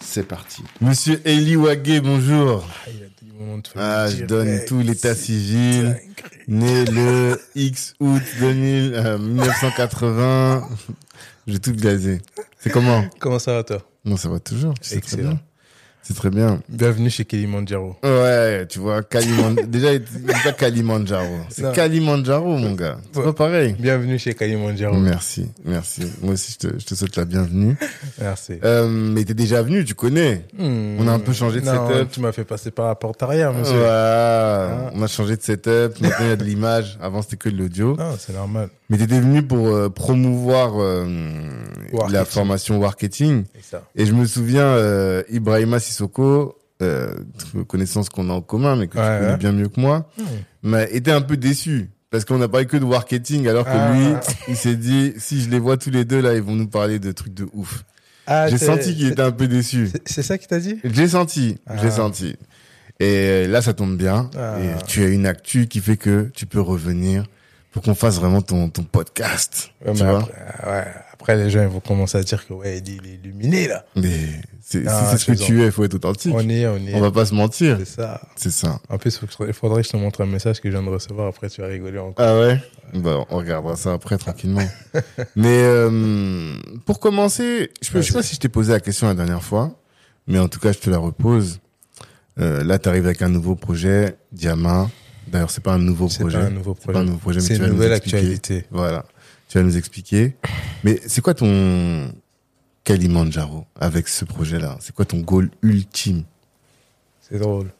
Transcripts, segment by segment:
c'est parti. Monsieur Eli Wagé, bonjour. Ah, je donne tout l'état civil. Né le X août 2000, euh, 1980. J'ai tout blasé. C'est comment? Comment ça va toi? Non, ça va toujours. Très Excellent. bien. C'est très bien. Bienvenue chez Kalimandjaro. Ouais, tu vois, Kalimandjaro. Déjà, il dit pas Kalimandjaro. C'est. Kalimandjaro, mon gars. C'est Ouais. pas pareil. Bienvenue chez Kalimandjaro. Merci, merci. Moi aussi, je te, je te souhaite la bienvenue. Merci. Euh, mais t'es déjà venu, tu connais. Hmm. on a un peu changé de non, setup. Tu m'as fait passer par la porte arrière, monsieur. Ouais. Ah. On a changé de setup. Maintenant, il y a de l'image. Avant, c'était que de l'audio. Non, c'est normal. Mais t'étais venu pour euh, promouvoir euh, la formation marketing. C'est ça. Et je me souviens, Ibrahima Sissoko, euh, connaissance qu'on a en commun, mais que tu connais bien mieux que moi, Hmm. m'a été un peu déçu. Parce qu'on n'a parlé que de marketing, alors que Ah. lui, il s'est dit, si je les vois tous les deux là, ils vont nous parler de trucs de ouf. Ah, J'ai senti qu'il était un peu déçu. c'est- ça qu'il t'a dit? J'ai senti, j'ai Ah. senti. Et là, ça tombe bien. Et tu as une actu qui fait que tu peux revenir pour qu'on fasse vraiment ton, ton podcast. Ouais, tu vois? après, ouais, après, les gens ils vont commencer à dire que ouais, il est illuminé là. Mais c'est Ah, si c'est ce que tu es, il faut être authentique. On est, on est. On va pas se mentir. C'est ça. C'est ça. En plus, il faudrait que je te montre un message que je viens de recevoir. Après, tu vas rigoler encore. Ah ouais? Bah, on regardera ça après tranquillement. mais euh, pour commencer, je, peux, je sais pas si je t'ai posé la question la dernière fois, mais en tout cas, je te la repose. Euh, là, tu arrives avec un nouveau projet, Diama. D'ailleurs, c'est pas un nouveau C'est projet. pas un nouveau C'est pas projet. un nouveau projet, mais C'est tu une nouvelle actualité. Voilà. Tu vas nous expliquer. Mais c'est quoi ton Kalimandjaro avec ce projet-là C'est quoi ton goal ultime? C'est drôle.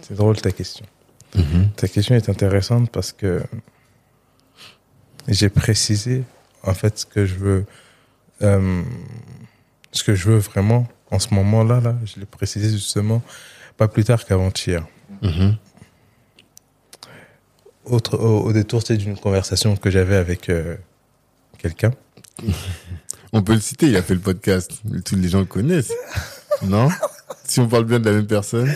C'est drôle ta question. Mhm. Ta question est intéressante parce que j'ai précisé en fait ce que je veux, euh, ce que je veux vraiment en ce moment-là. Là, je l'ai précisé justement pas plus tard qu'avant-hier. Mhm. Autre, au, au détour c'est d'une conversation que j'avais avec euh, quelqu'un. On peut le citer, il a fait le podcast. Tous les gens le connaissent. non? Si on parle bien de la même personne.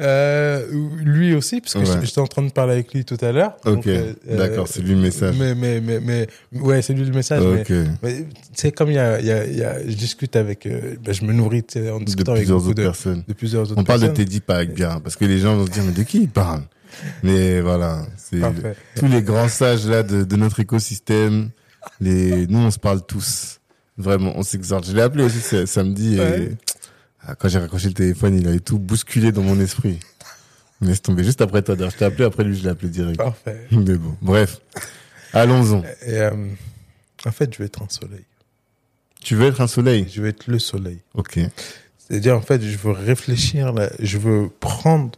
Euh, lui aussi, parce que Ouais. j'étais- en train de parler avec lui tout à l'heure. Ok, Donc, euh, d'accord, euh, c'est lui le message. Mais, mais, mais, mais, ouais, c'est lui le message. mais- ok. Mais tu sais, comme il y a, il y a, y a- je discute avec, euh, ben, je me nourris en De discutant avec plusieurs autres de, personnes. de plusieurs autres On parle de. Teddy avec bien, parce que les gens vont se dire, mais de qui il parle? Mais voilà, c'est tous les grands sages là de, de notre écosystème. Les, nous, on se parle tous. Vraiment, on s'exhorte. Je l'ai appelé aussi ce- samedi et ah, quand j'ai raccroché le téléphone, il avait tout bousculé dans mon esprit. Mais laisse tomber. Juste après toi, d'ailleurs, je t'ai appelé, après lui, je l'ai appelé direct. Parfait. Mais bon, bref. Allons-y. Et, euh, en fait, je vais être un soleil. Tu veux être un soleil? Je vais être le soleil. Ok. C'est-à-dire, en fait, je veux réfléchir, là, je veux prendre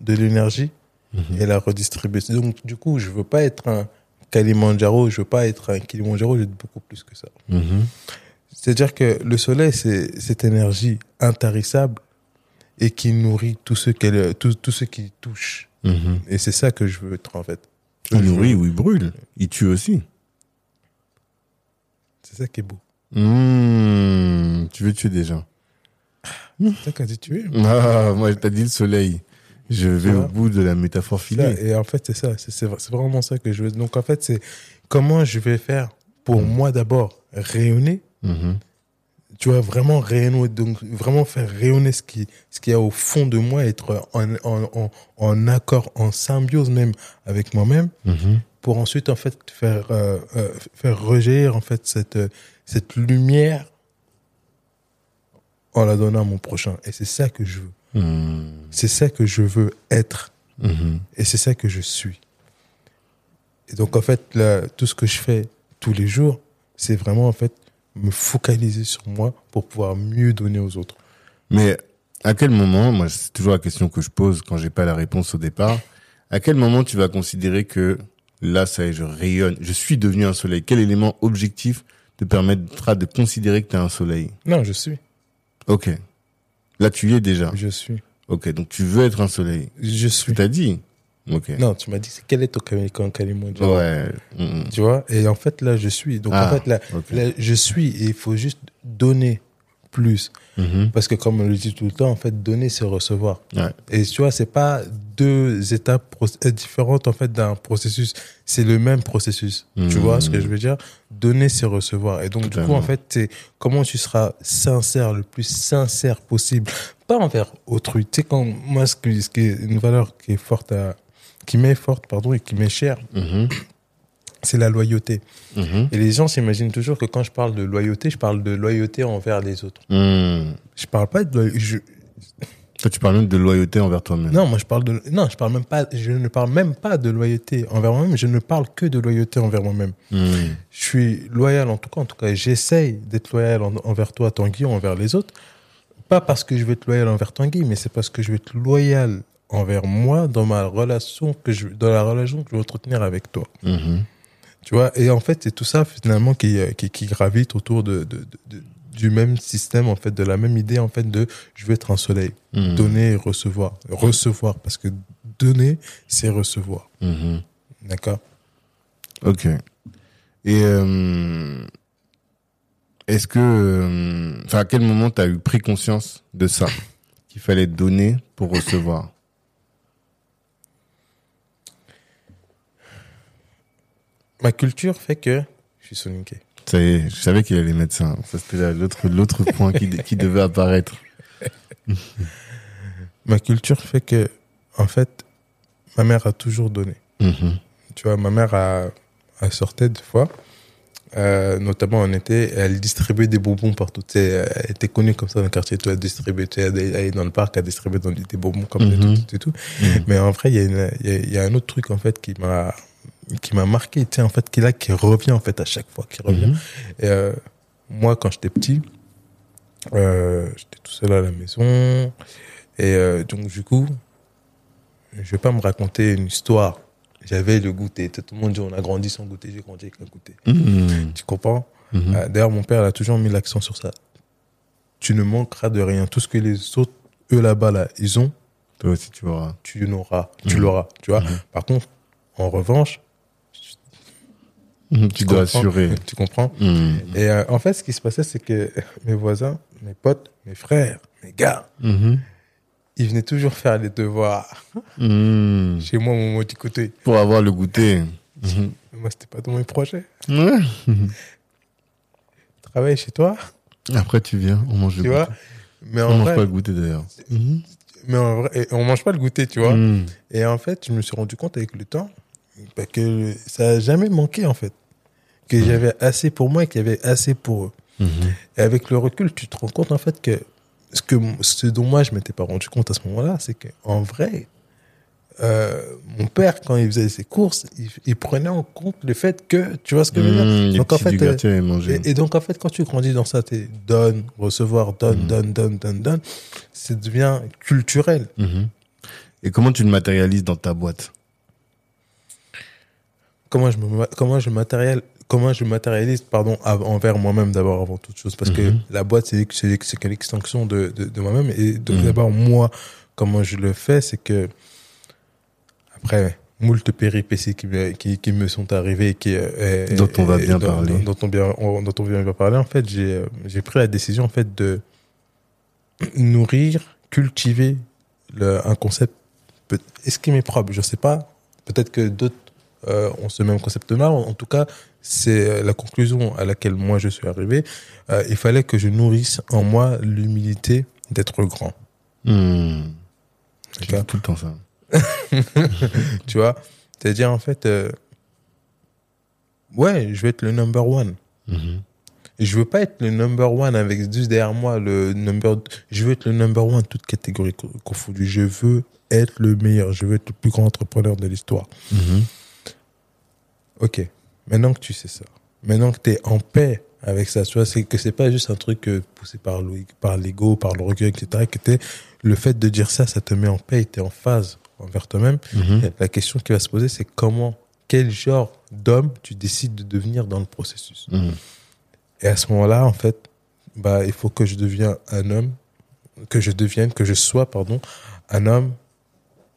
de l'énergie Mhm. et la redistribuer. Donc, du coup, je veux pas être un Kalimandjaro, je veux pas être un Kilimandjaro, je veux être beaucoup plus que ça. Mhm. C'est-à-dire que le soleil, c'est cette énergie intarissable et qui nourrit tout ce, qu'elle, tout, tout ce qui touche. Mhm. Et c'est ça que je veux être, en fait. Il Je nourrit ou il brûle. Il tue aussi. C'est ça qui est beau. Mmh, tu veux tuer des gens. Ça qu'a dit tu es. Ah, moi, t'as dit le soleil. Je vais au bout de la métaphore filée. Et en fait, c'est ça. C'est, vraiment ça que je veux. Donc, en fait, c'est comment je vais faire pour moi d'abord rayonner. Mhm. Tu vois, vraiment rayonner. Donc, vraiment faire rayonner ce qui, ce qu'il y a au fond de moi, être en, en, en, en accord, en symbiose même avec moi-même. Mhm. pour ensuite en fait faire euh, euh, faire rejaillir en fait cette cette lumière en la donnant à mon prochain et c'est ça que je veux Mhm. c'est ça que je veux être Mhm. et c'est ça que je suis et donc en fait là, tout ce que je fais tous les jours c'est vraiment en fait me focaliser sur moi pour pouvoir mieux donner aux autres Mais à quel moment, moi, c'est toujours la question que je pose quand j'ai pas la réponse au départ. À quel moment tu vas considérer que là, ça y est, je rayonne, je suis devenu un soleil? Quel élément objectif te permettra de considérer que tu es un soleil? Non je suis Ok. Là, tu y es déjà. Je suis. Ok, donc tu veux être un soleil. Je suis. Tu t'as dit. Ok. Non, tu m'as dit, c'est quel est ton Kalimon Ouais. Tu vois? Et en fait, là, je suis. Donc, Ah, en fait, là, là, je suis et il faut juste donner plus. Mhm. Parce que, comme on le dit tout le temps, en fait, donner, c'est recevoir. Ouais. Et tu vois, c'est pas deux étapes euh, différentes, en fait, d'un processus. C'est le même processus. Tu Mhm. vois ce que je veux dire? Donner, c'est recevoir. Et donc, du coup, en fait, c'est comment tu seras sincère, le plus sincère possible. Pas envers autrui. Tu sais, quand moi, ce, que, ce qui est une valeur qui est forte à, qui m'est forte, pardon, et qui m'est chère, Mhm. C'est la loyauté. Mhm. Et les gens s'imaginent toujours que quand je parle de loyauté, je parle de loyauté envers les autres. Mm. Je parle pas de loyauté. je- Toi, tu parles même de loyauté envers toi-même. Non, moi je parle de non, je parle même pas. Je ne parle même pas de loyauté envers moi-même. Je ne parle que de loyauté envers moi-même. Mm. Je suis loyal en tout cas. En tout cas, j'essaye d'être loyal en- envers toi, Tanguy, envers les autres. Pas parce que je veux être loyal envers Tanguy, mais c'est parce que je veux être loyal envers moi dans ma relation que je dans la relation que je veux entretenir avec toi. Mhm. Tu vois, et en fait, c'est tout ça finalement qui, euh, qui, qui gravite autour de, de, de- de- du même système, en fait, de la même idée, en fait, de je veux être un soleil. Mhm. Donner et recevoir. Recevoir, parce que donner, c'est recevoir. Mhm. D'accord? Ok. Et euh, est-ce que, euh, enfin, à quel moment tu as eu pris conscience de ça, qu'il fallait donner pour recevoir? Ma culture fait que je suis soninké. Ça y est, je savais qu'il allait mettre ça. Ça c'était la- l'autre l'autre point qui, qui devait apparaître. Ma culture fait que, en fait, ma mère a toujours donné. Mhm. Tu vois, ma mère a, a sortait des fois, euh, notamment en été, elle distribuait des bonbons partout. Tu sais, elle était connue comme ça dans le quartier. Tu elle distribuait, tu allait dans le parc, elle distribuait dans- des bonbons comme ça, Mhm. tout, tout, tout. Mhm. Mais en vrai, il y, a y a un autre truc en fait qui m'a qui m'a marqué, tu sais, en fait, qui là, qui revient en fait à chaque fois, qui revient. Mhm. Et, euh, moi, quand j'étais petit, euh, j'étais tout seul à la maison. Et euh, donc, du coup, je vais pas me raconter une histoire. J'avais le goûter. Tout le monde dit on a grandi sans goûter, j'ai grandi avec un goûter. Mhm. Tu comprends? Mhm. D'ailleurs, mon père a toujours mis l'accent sur ça. Tu ne manqueras de rien. Tout ce que les autres, eux là-bas, là, ils ont, Toi aussi, tu auras. tu n'auras. Tu l'auras. Tu vois. Par contre, en revanche, Mhm. Tu dois assurer. Tu comprends? Mhm. Et euh, en fait, ce qui se passait, c'est que mes voisins, mes potes, mes frères, mes gars, Mhm. ils venaient toujours faire les devoirs chez moi, mon petit côté. Pour avoir le goûter. Moi, c'était pas dans mes projets. Ouais. Travailler chez toi, Après, tu viens, on mange le goûter. Mais On en mange vrai, pas le goûter d'ailleurs. Mais en vrai, on mange pas le goûter, tu vois? Et en fait, je me suis rendu compte avec le temps bah, que ça a jamais manqué, en fait. Que Mhm. j'avais assez pour moi et qu'il y avait assez pour eux. Mhm. Et avec le recul, tu te rends compte, en fait, que ce, que, ce dont moi, je m'étais pas rendu compte à ce moment-là, c'est qu'en vrai, euh, mon père, quand il faisait ses courses, il, il prenait en compte le fait que, tu vois ce que je veux dire? Mhm. Donc, en fait, euh, et, et donc, en fait, quand tu grandis dans ça, tu donne, recevoir, donne, Mhm. donne, donne, donne, donne, ça devient culturel. Mhm. Et comment tu le matérialises dans ta boîte? Comment je, me, comment je matériel, comment je matérialise, pardon, envers moi-même d'abord, avant toute chose. Parce que Mhm. la boîte, c'est c'est- c'est que l'extinction de, de, de moi-même. Et de- Mhm. d'abord, moi, comment je le fais, c'est que, après, moult péripéties qui me, qui, qui me sont arrivées, qui, euh, et- Dont on va bien dont- parler. Dont, on bien, on- dont on vient parler, en fait, j'ai euh, j'ai pris la décision, en fait, de nourrir, cultiver le, un concept. Est-ce qui m'est propre Je sais pas. Peut-être que d'autres euh, ont ce même concept-là. En, en tout cas, c'est euh, la conclusion à laquelle moi je suis arrivé. Euh, il fallait que je nourrisse en moi l'humilité d'être grand. Dis tout le temps ça. tu vois? C'est-à-dire, en fait, euh, ouais, je veux être le number one. Et je veux pas être le number one avec juste derrière moi le number. Je veux être le number one toute catégorie co- confondue. Je veux être le meilleur. Je veux être le plus grand entrepreneur de l'histoire. Mhm. Ok. Maintenant que tu sais ça, maintenant que tu es en paix avec ça, tu vois, c'est que c'est pas juste un truc euh, poussé par le- par l'ego, par l'orgueil, etc. Que t'es- le fait de dire ça, ça te met en paix, tu es en phase envers toi-même. Mhm. La question qui va se poser, c'est comment, quel genre d'homme tu décides de devenir dans le processus? Mhm. Et à ce moment-là, en fait, bah, il faut que je devienne un homme que je devienne, que je sois, pardon, un homme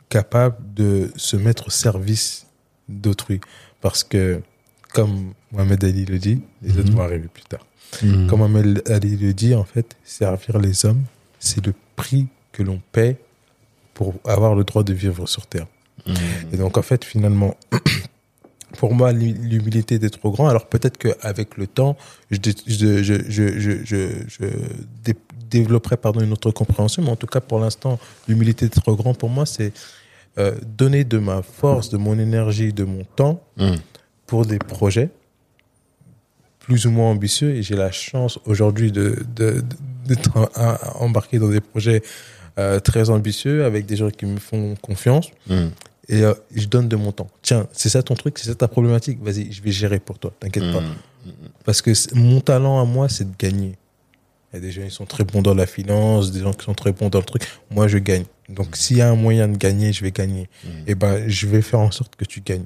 capable de se mettre au service d'autrui. Parce que, comme Mohamed Ali le dit, les autres Mhm. vont arriver plus tard. Mhm. Comme Mohamed Ali le dit, en fait, servir les hommes, c'est le prix que l'on paie pour avoir le droit de vivre sur Terre. Mhm. Et donc, en fait, finalement, pour moi, l'hu- l'humilité est trop grand. Alors, peut-être qu'avec le temps, je, je, je, je, je, je, je dé- développerai pardon, une autre compréhension. Mais en tout cas, pour l'instant, l'humilité est trop grand pour moi, c'est euh, donner de ma force, de mon énergie, de mon temps. Pour des projets plus ou moins ambitieux. Et j'ai la chance aujourd'hui de, d'être embarqué dans des projets euh, très ambitieux avec des gens qui me font confiance Mhm. et euh, je donne de mon temps. Tiens, c'est ça ton truc, c'est ça ta problématique? Vas-y, je vais gérer pour toi. T'inquiète pas. Mhm. Parce que mon talent à moi, c'est de gagner. Il y a des gens qui sont très bons dans la finance, des gens qui sont très bons dans le truc. Moi, je gagne. Donc, s'il y a un moyen de gagner, je vais gagner. Et ben, je vais faire en sorte que tu gagnes.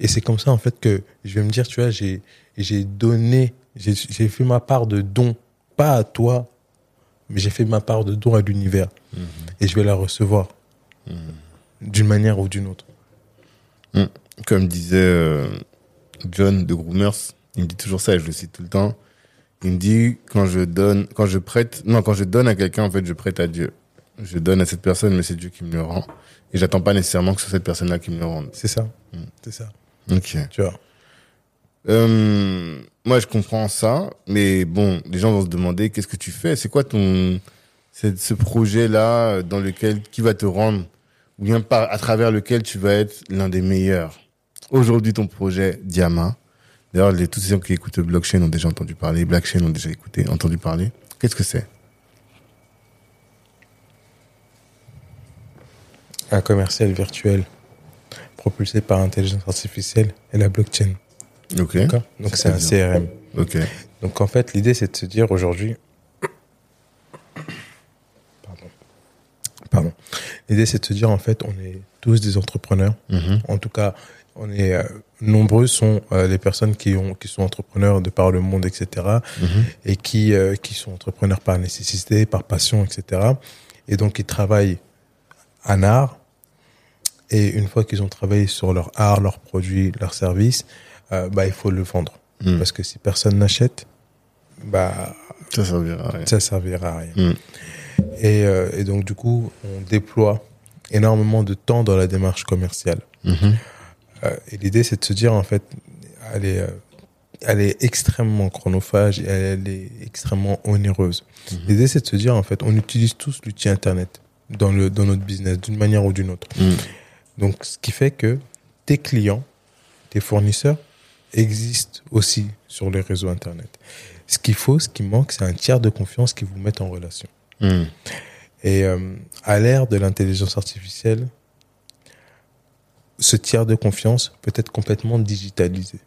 Et c'est comme ça, en fait, que je vais me dire, tu vois, j'ai, j'ai donné, j'ai, j'ai fait ma part de don, pas à toi, mais j'ai fait ma part de don à l'univers. Mhm. Et je vais la recevoir. D'une manière ou d'une autre. Comme disait euh, John de Groomers, il me dit toujours ça et je le cite tout le temps. Il me dit quand je donne, quand je prête, non, quand je donne à quelqu'un, en fait, je prête à Dieu. Je donne à cette personne, mais c'est Dieu qui me le rend. Et j'attends pas nécessairement que ce soit cette personne-là qui me le rende. C'est ça. Mm. C'est ça. Ok. Tu vois. Euh, moi, je comprends ça, mais bon, les gens vont se demander qu'est-ce que tu fais? C'est quoi ton c'est ce projet-là euh, dans lequel qui va te rendre ou bien par à travers lequel tu vas être l'un des meilleurs? Aujourd'hui, ton projet Diama. D'ailleurs, les tous ces gens qui écoutent blockchain ont déjà entendu parler, blockchain ont déjà écouté, entendu parler. Qu'est-ce que c'est? Un commercial virtuel propulsé par l'intelligence artificielle et la blockchain. Donc c'est un CRM. Donc en fait, l'idée c'est de se dire aujourd'hui. Pardon. Pardon. L'idée c'est de se dire en fait, on est tous des entrepreneurs. Mhm. En tout cas, on est euh, nombreux sont euh, les personnes qui ont qui sont entrepreneurs de par le monde, etc. Mhm. et qui, euh, qui sont entrepreneurs par nécessité, par passion, etc. Et donc, ils travaillent en art. Et une fois qu'ils ont travaillé sur leur art, leurs produits, leurs services, euh, bah, il faut le vendre. Mhm. Parce que si personne n'achète, bah, Ça servira à rien. ça servira à rien. Et, euh, et donc, du coup, on déploie énormément de temps dans la démarche commerciale. Mhm. Euh, et l'idée, c'est de se dire, en fait, elle est, elle est extrêmement chronophage et elle est extrêmement onéreuse. Mhm. L'idée, c'est de se dire, en fait, on utilise tous l'outil Internet dans, le, dans notre business, d'une manière ou d'une autre. Donc, ce qui fait que tes clients, tes fournisseurs existent aussi sur les réseaux Internet. Ce qu'il faut, ce qui manque, c'est un tiers de confiance qui vous mette en relation. Mhm. Et euh, à l'ère de l'intelligence artificielle, ce tiers de confiance peut être complètement digitalisé.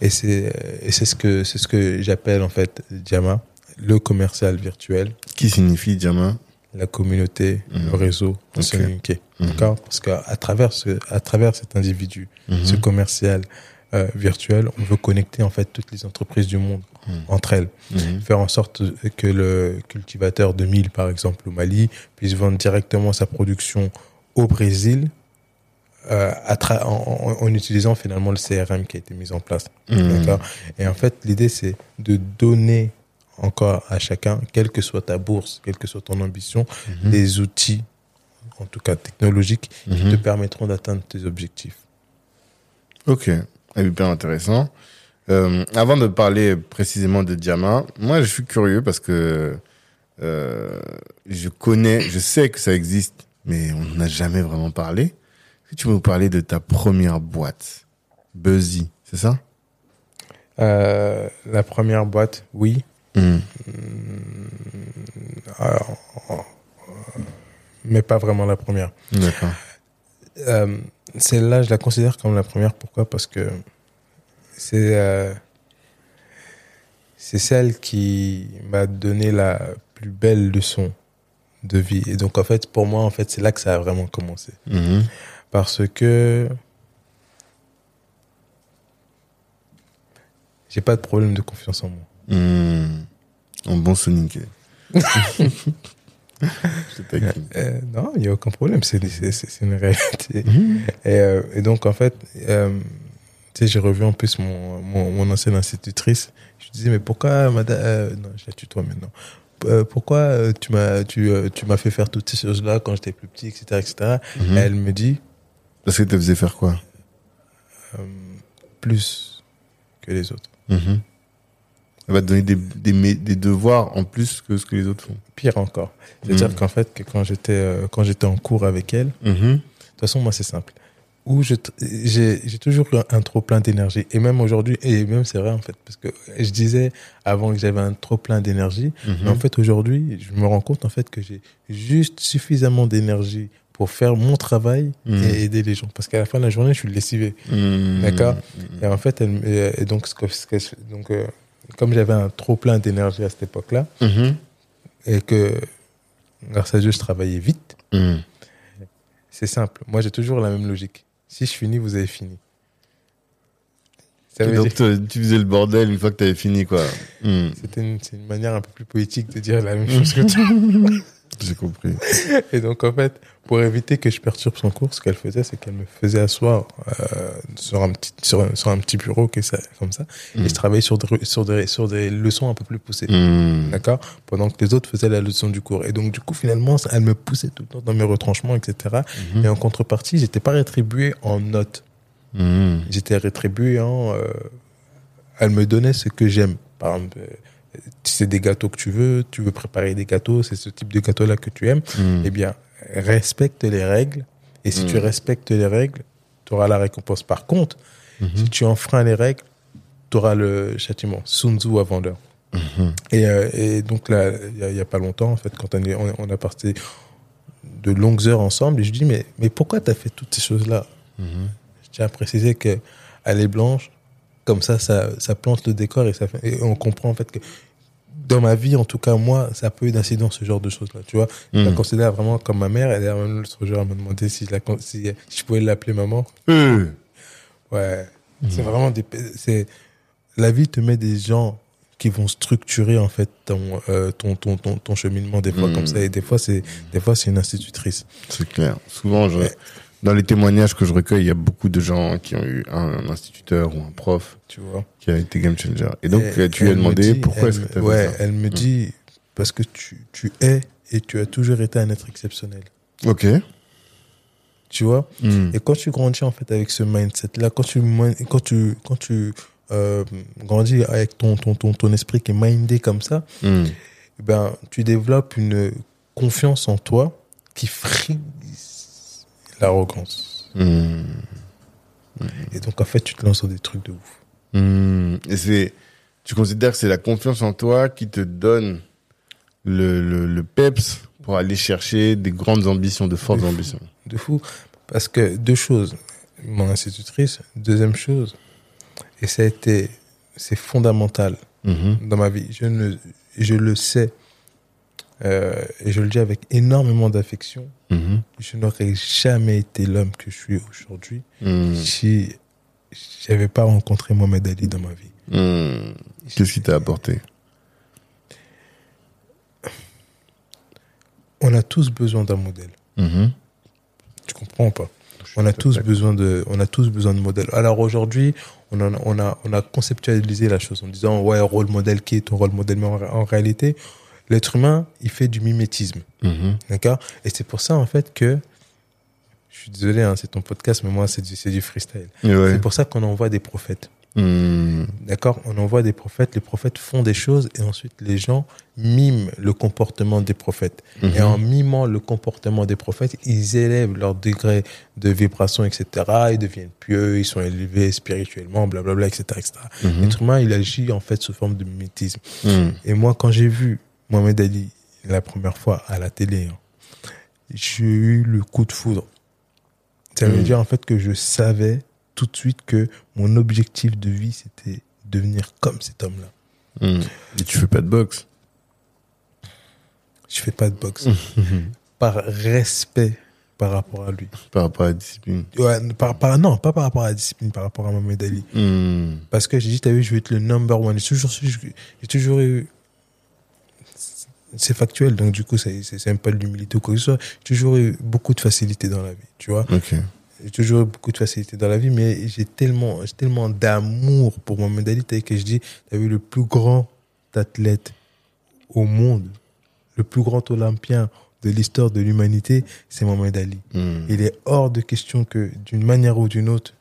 Et c'est et c'est ce que c'est ce que j'appelle en fait Diama, le commercial virtuel, Qui signifie Diama la communauté, le réseau, Ok. se linker. Mhm. D'accord Parce qu'à travers ce à travers cet individu, Mhm. ce commercial euh, virtuel, on veut connecter en fait toutes les entreprises du monde Mhm. entre elles faire en sorte que le cultivateur de mil, par exemple, au Mali, puisse vendre directement sa production au Brésil euh, à tra- en, utilisant finalement le CRM qui a été mis en place. D'accord Et en fait, l'idée, c'est de donner encore à chacun, quelle que soit ta bourse, quelle que soit ton ambition, des outils, en tout cas technologiques, qui Mhm. te permettront d'atteindre tes objectifs. Ok, hyper intéressant. Euh, avant de parler précisément de Diama, moi je suis curieux parce que euh, je connais, je sais que ça existe, mais on n'en a jamais vraiment parlé. Est-ce que tu peux nous parler de ta première boîte, Buzzy, c'est ça? Euh, la première boîte, oui. Mhm. Alors, euh, mais pas vraiment la première. D'accord. Euh, Celle-là, je la considère comme la première. Pourquoi? Parce que c'est euh, c'est celle qui m'a donné la plus belle leçon de vie. Et donc, en fait, pour moi, en fait, c'est là que ça a vraiment commencé. Mhm. Parce que j'ai pas de problème de confiance en moi. En bon sonique. Euh, non, il n'y a aucun problème, c'est une réalité. Et, euh, et donc, en fait, euh, j'ai revu en plus mon, mon, mon ancienne institutrice. Je disais, mais pourquoi, madame, euh, non, je la tutoie maintenant. Pourquoi tu m'as tu, tu m'as fait faire toutes ces choses-là quand j'étais plus petit, etc., etc. Et elle me dit, Parce que tu te faisais faire quoi? plus que les autres. Mhm. Elle va te donner des, des, devoirs en plus que ce que les autres font. Pire encore. C'est-à-dire Mhm. qu'en fait, que quand j'étais euh, quand j'étais en cours avec elle, Mhm. De toute façon, moi, c'est simple. Où j'ai toujours un trop plein d'énergie. Et même aujourd'hui, et même c'est vrai en fait, parce que je disais avant que j'avais un trop plein d'énergie, Mhm. mais en fait aujourd'hui, je me rends compte en fait que j'ai juste suffisamment d'énergie pour faire mon travail Mhm. et aider les gens. Parce qu'à la fin de la journée, je suis lessivé. Mhm. D'accord? Et en fait, elle, et donc, ce que, donc euh, comme j'avais un trop plein d'énergie à cette époque-là, Mhm. et que grâce à Dieu, je travaillais vite, Mhm. C'est simple. Moi, j'ai toujours la même logique. Si je finis, vous avez fini. Ça veut Donc dire- tu faisais le bordel une fois que tu avais fini, quoi. Mhm. C'était une, c'est une manière un peu plus poétique de dire la même chose que toi. J'ai compris. Et donc, en fait, pour éviter que je perturbe son cours, ce qu'elle faisait, c'est qu'elle me faisait asseoir euh, sur, un petit, sur, un- sur un petit bureau que ça, comme ça. Et je travaillais sur des, sur, des, sur des leçons un peu plus poussées. Mhm. D'accord? Pendant que les autres faisaient la leçon du cours. Et donc, du coup, finalement, elle me poussait tout le temps dans mes retranchements, etc. Mhm. Et en contrepartie, j'étais pas rétribué en notes. Mhm. j'étais rétribué en euh, elle me donnait ce que j'aime par exemple euh, c'est des gâteaux que tu veux tu veux préparer des gâteaux c'est ce type de gâteau là que tu aimes eh bien respecte les règles et si Mm. tu respectes les règles tu auras la récompense par contre Mhm. si tu enfreins les règles tu auras le châtiment Sun Tzu avant l'heure Mhm. et, euh, et donc là il y a- pas longtemps en fait quand on, est- on, on a passé de longues heures ensemble et je dis mais mais pourquoi tu as fait toutes ces choses là Mhm. je tiens à préciser que elle est blanche, comme ça, ça, ça plante le décor et, ça et on comprend en fait que dans ma vie, en tout cas moi, ça a peu d'incidence ce genre de choses là. Tu vois, je la Mhm. considère vraiment comme ma mère. Elle l'autre jour à me demander si je, la, si, je pouvais l'appeler maman. Euh. Ouais, c'est vraiment des, c'est la vie te met des gens qui vont structurer en fait ton euh, ton, ton, ton ton cheminement des fois comme ça et des fois c'est des fois c'est une institutrice. C'est clair. Souvent, je- Ouais. Dans les témoignages que je recueille, il y a beaucoup de gens qui ont eu un instituteur ou un prof Tu vois. qui a été game changer. Et donc, tu lui as demandé dit- pourquoi est-ce que tu as Ouais, fait ça? elle me dit parce que tu, tu es et tu as toujours été un être exceptionnel. Ok. Tu vois? Mhm. Et quand tu grandis en fait avec ce mindset-là, quand tu quand tu quand tu euh, grandis avec ton, ton ton ton esprit qui est mindé comme ça, Mhm. eh ben tu développes une confiance en toi qui frise l'arrogance. Mhm. Et donc en fait tu te lances dans des trucs de ouf. Mhm. Et c'est, tu considères que c'est la confiance en toi qui te donne le, le, le peps pour aller chercher des grandes ambitions, de fortes De fou. ambitions? de fou. Parce que deux choses, mon institutrice, deuxième chose, et ça a été, c'est fondamental Mhm. dans ma vie. Je ne, je le sais, euh, et je le dis avec énormément d'affection. Mhm. Je n'aurais jamais été l'homme que je suis aujourd'hui Mhm. si j'avais pas rencontré Mohamed Ali dans ma vie. Mhm. Qu'est-ce qui t'a apporté? On a tous besoin d'un modèle. Mhm. Tu comprends ou pas? On a tous besoin de, on a tous besoin de modèles. Alors aujourd'hui, on, on a, on a conceptualisé la chose en disant ouais rôle modèle qui est ton rôle modèle, mais en, en réalité, l'être humain, il fait du mimétisme, Mhm. d'accord? Et c'est pour ça en fait que, je suis désolé, hein, c'est ton podcast, mais moi c'est du, du freestyle. Et ouais. C'est pour ça qu'on envoie des prophètes, Mhm. d'accord? On envoie des prophètes, les prophètes font des choses et ensuite les gens miment le comportement des prophètes. Et Mhm. en mimant le comportement des prophètes, ils élèvent leur degré de vibration, etc. Ils deviennent pieux, ils sont élevés spirituellement, blablabla, etc. etc. L'être humain, il agit en fait sous forme de mimétisme. Et moi, quand j'ai vu Mohamed Ali la première fois à la télé, hein, j'ai eu le coup de foudre. Ça veut Mhm. dire en fait que je savais tout de suite que mon objectif de vie, c'était devenir comme cet homme-là. Mhm. Et tu fais pas de boxe? Je fais pas de boxe. Mhm. Par respect par rapport à lui. par rapport à la discipline. Ouais, par, par, non, pas par rapport à la discipline, par rapport à Mohamed Ali. Parce que j'ai dit, t'as vu, je vais être le number one. J'ai toujours, j'ai toujours eu c'est factuel, donc du coup, c'est même pas de l'humilité ou quoi que ce soit. J'ai toujours eu beaucoup de facilité dans la vie, tu vois. J'ai toujours eu beaucoup de facilité dans la vie, mais j'ai tellement, j'ai tellement d'amour pour Mohamed Ali, t'as vu que je dis, t'as vu le plus grand athlète au monde, le plus grand olympien de l'histoire de l'humanité, c'est Mohamed Ali. Hmm. Il est hors de question que d'une manière ou d'une autre,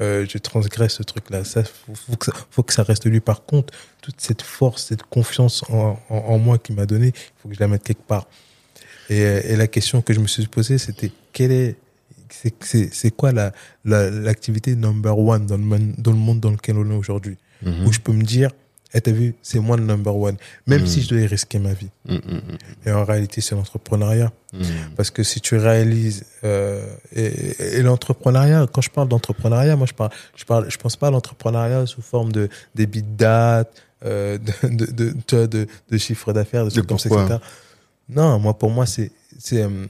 euh, je transgresse ce truc-là. Ça, faut, que ça, faut que ça reste lui. Par contre, toute cette force, cette confiance en, en, en moi qu'il m'a donné, il faut que je la mette quelque part. Et, euh, et la question que je me suis posée, c'était quelle est, c'est, quoi la, la, l'activité number one dans le, mon- dans le monde dans lequel on est aujourd'hui, Mhm. où je peux me dire, eh, t'as vu, c'est moi le number one, même Mhm. si je dois y risquer ma vie. Hmm, hmm, Et en réalité, c'est l'entrepreneuriat. Parce que si tu réalises euh, et, et l'entrepreneuriat, quand je parle d'entrepreneuriat, moi je parle, je parle, je pense pas à l'entrepreneuriat sous forme de des date, euh, de, de, de, tu vois, de, de chiffre d'affaires, de trucs comme ça, etc. Non, moi pour moi c'est c'est euh,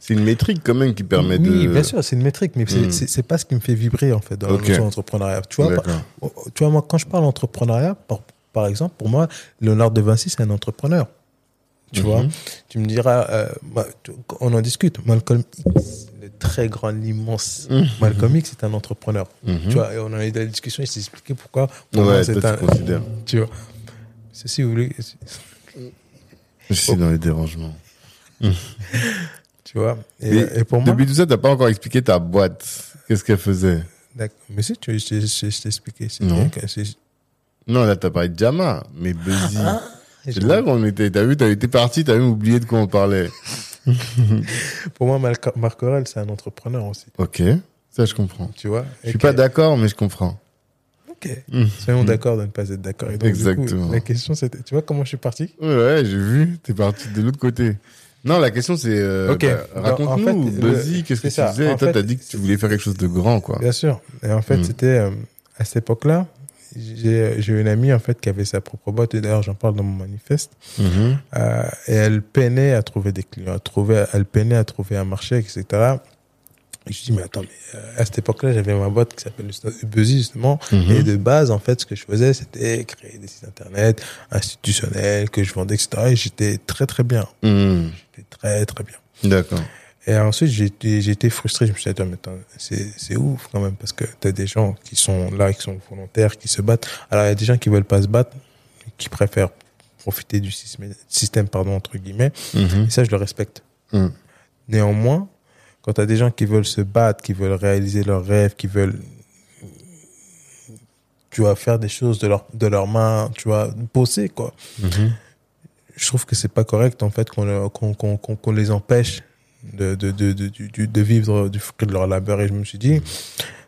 C'est une métrique quand même qui permet oui, de. bien sûr, c'est une métrique, mais c'est Mm. c'est pas ce qui me fait vibrer en fait dans Ok. la notion d'entrepreneuriat. Tu vois, par- tu vois moi quand je parle d'entrepreneuriat, par, exemple, pour moi, Léonard de Vinci c'est un entrepreneur. Tu Mhm. vois, tu me diras, euh, bah, on en discute. Malcolm X, le très grand, l'immense Mhm. Malcolm X, c'est un entrepreneur. Mhm. Tu vois, et on a eu la discussion, il s'est expliqué pourquoi. pour Ouais, c'est un. considères. Tu vois. Ceci, vous voulez. Je suis dans les dérangements. Tu vois. Et, Mais et pour moi. Depuis tout ça, t'as pas encore expliqué ta boîte. Qu'est-ce qu'elle faisait? D'accord. Mais si, tu, je, je, je, je t'ai expliqué. c'est Non. là, t'as parlé de Jama, mais Buzzy. Ah, C'est là qu'on était. T'as vu, t'as été parti, t'as même oublié de quoi on parlait. Pour moi, Marc Marc Aurel, c'est un entrepreneur aussi. Ok, ça je comprends. Tu vois. Je suis pas d'accord, mais je comprends. Ok. Mhm. Soyons d'accord de ne pas être d'accord. Coup, Exactement. la question, c'était. Tu vois comment je suis parti? Ouais, ouais, j'ai vu. T'es parti de l'autre côté. Non, la question c'est. euh, Ok. bah, En Raconte-nous, fait, le- qu'est-ce que ça. tu faisais? En Toi, t'as dit que tu voulais faire quelque chose de grand, quoi. Bien sûr. Et en fait, Mm. c'était euh, à cette époque-là, j'ai j'ai une amie en fait qui avait sa propre boîte. Et d'ailleurs, j'en parle dans mon manifeste. Mhm. Euh, et elle peinait à trouver des clients, elle, trouvait, elle peinait à trouver un marché, etc. Et je dis, mais attends, mais euh, à cette époque-là, j'avais ma boîte qui s'appelle Buzzy, justement. Mhm. Et de base, en fait, ce que je faisais, c'était créer des sites internet institutionnels que je vendais, etc. Et j'étais très, très bien. Mhm. J'étais très, très bien. D'accord. Et ensuite, j'ai été, frustré. Je me suis dit, attends, c'est, ouf quand même, parce que t'as des gens qui sont là, qui sont volontaires, qui se battent. Alors, il y a des gens qui veulent pas se battre, qui préfèrent profiter du système, système pardon, entre guillemets. Et ça, je le respecte. Mhm. Néanmoins, quand t'as des gens qui veulent se battre, qui veulent réaliser leurs rêves, qui veulent, tu vois, faire des choses de leur, de leurs mains, tu vois, bosser, quoi. Mhm. Je trouve que c'est pas correct, en fait, qu'on, qu'on, qu'on, qu'on les empêche de, de, de, de, de, vivre du fruit de leur labeur. Et je me suis dit,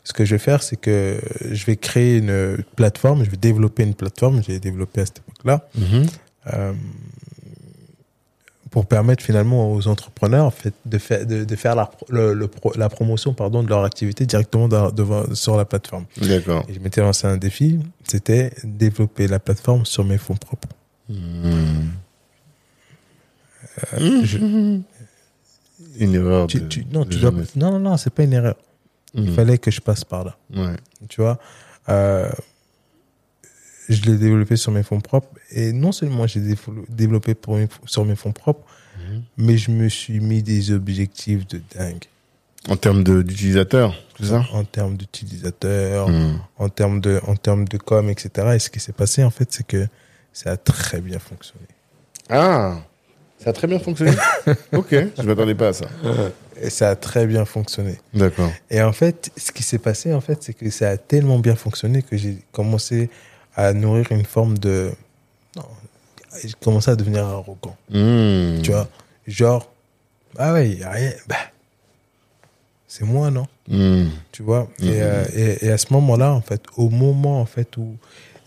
ce que je vais faire, c'est que je vais créer une plateforme, je vais développer une plateforme, j'ai développé à cette époque-là, Mhm. euh, pour permettre finalement aux entrepreneurs en fait, de, faire, de, de faire la, le, le la promotion pardon, de leur activité directement dans- devant, sur la plateforme. D'accord. Je m'étais lancé un défi, c'était développer la plateforme sur mes fonds propres. Mhm. je- Une erreur. Tu, de- tu- non, de tu dois, non, non, non, c'est pas une erreur. Il Mhm. fallait que je passe par là. Ouais. Tu vois, Euh, je l'ai développé sur mes fonds propres. Et non seulement j'ai développé pour mes- sur mes fonds propres, Mhm. mais je me suis mis des objectifs de dingue. En termes d'utilisateurs, c'est ça? En termes d'utilisateurs, Mhm. en termes de, en termes de com, etc. Et ce qui s'est passé, en fait, c'est que ça a très bien fonctionné. Ah, ça a très bien fonctionné. ok, je m'attendais pas à ça. Et ça a très bien fonctionné. D'accord. Et en fait, ce qui s'est passé, en fait, c'est que ça a tellement bien fonctionné que j'ai commencé à nourrir une forme de, non, j'ai commencé à devenir arrogant. Mhm. Tu vois, genre, ah ouais, y a rien, bah, c'est moi, non? Mhm. tu vois et, euh, et, et à ce moment-là en fait au moment en fait où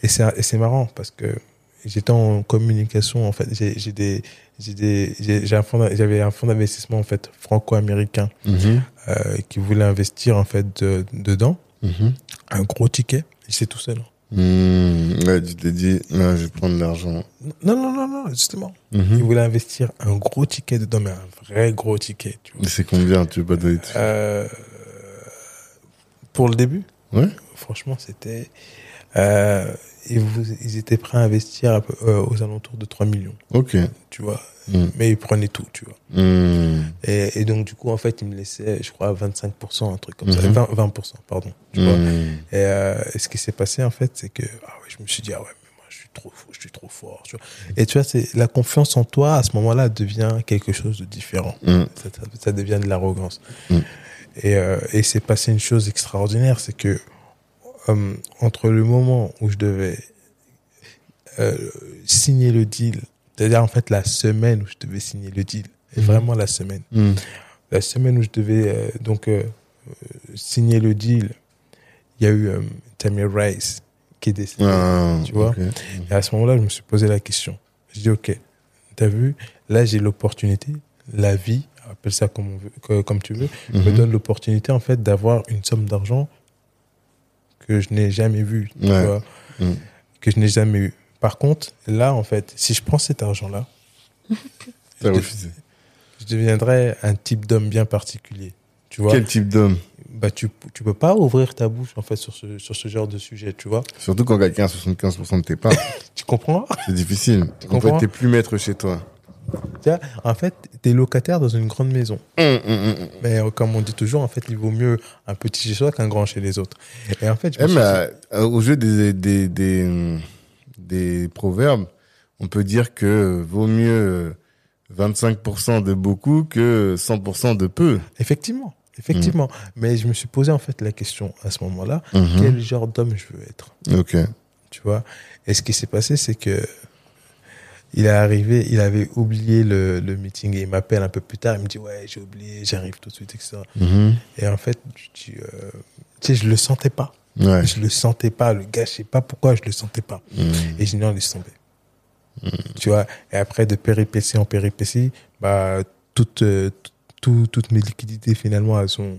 et c'est marrant parce que j'étais en communication en fait j'ai des j'avais un fonds d'investissement en fait franco-américain Mhm. euh, qui voulait investir en fait de- dedans Mhm. un gros ticket c'est tout seul Mhm. Ouais, tu t'es dit, là, je vais prendre l'argent. non non non non justement Mhm. il voulait investir un gros ticket dedans mais un vrai gros ticket tu vois C'est combien Tu veux pas donner Euh, pour le début? Ouais. franchement, c'était. euh, et vous, ils étaient prêts à investir à peu- euh, aux alentours de 3 millions, Ok. tu vois. Mm. Mais ils prenaient tout, tu vois. Hmm. Et, et donc, du coup, en fait, ils me laissaient, je crois, 25%, un truc comme ça. Mhm. 20%, 20%, pardon. Tu vois. Hmm. Et, euh, et ce qui s'est passé, en fait, c'est que ah ouais, je me suis dit, ah ouais, mais moi, je suis trop fou, je suis trop fort. Tu vois. Et tu vois, c'est la confiance en toi, à ce moment-là, devient quelque chose de différent. Hmm. Ça, devient de l'arrogance. Et, euh, et c'est passé une chose extraordinaire, c'est que euh, entre le moment où je devais euh, signer le deal, c'est-à-dire en fait la semaine où je devais signer le deal, et Mhm. vraiment la semaine, Hmm. la semaine où je devais euh, donc euh, signer le deal, il y a eu Tamir Rice qui est décédé. Ah, Tu vois. Et à ce moment-là, je me suis posé la question. Je dis, OK, t'as vu, là, j'ai l'opportunité, la vie, appelle ça comme, on veut, comme tu veux, me Mhm. donne l'opportunité, en fait, d'avoir une somme d'argent que je n'ai jamais vue, tu Ouais. vois, Mm. que je n'ai jamais eu. Par contre, là, en fait, si je prends cet argent-là, je, refusé. je deviendrais un type d'homme bien particulier. Tu vois, Quel type d'homme? Bah, tu, tu peux pas ouvrir ta bouche, en fait, sur ce, sur ce genre de sujet, tu vois. Surtout quand quelqu'un a 75% de tes parts. Tu comprends? c'est difficile. En fait, comprends? t'es plus maître chez toi. Tu vois, en fait, t'es locataire dans une grande maison. Hum, hum, hum. Mais euh, comme on dit toujours, en fait, il vaut mieux un petit chez soi qu'un grand chez les autres. Et en fait, je Eh, mais, dit- euh, au jeu des, des, des, des proverbes, on peut dire que vaut mieux 25% de beaucoup que 100% de peu. effectivement, effectivement. Mais je me suis posé en fait la question à ce moment-là, quel genre d'homme je veux être, Ok. tu vois? Et ce qui s'est passé, c'est que il est arrivé, il avait oublié le, le meeting et il m'appelle un peu plus tard. Il me dit ouais, j'ai oublié, j'arrive tout de suite, etc. Mhm. Et en fait, je euh, tu sais, je le sentais pas. Ouais. Je le sentais pas. Le gars, je sais pas pourquoi je le sentais pas. Mhm. Et je dis non, laisse tomber. Tu vois, et après de péripétie en péripétie, bah, toutes, euh, tout- toutes mes liquidités finalement, elles sont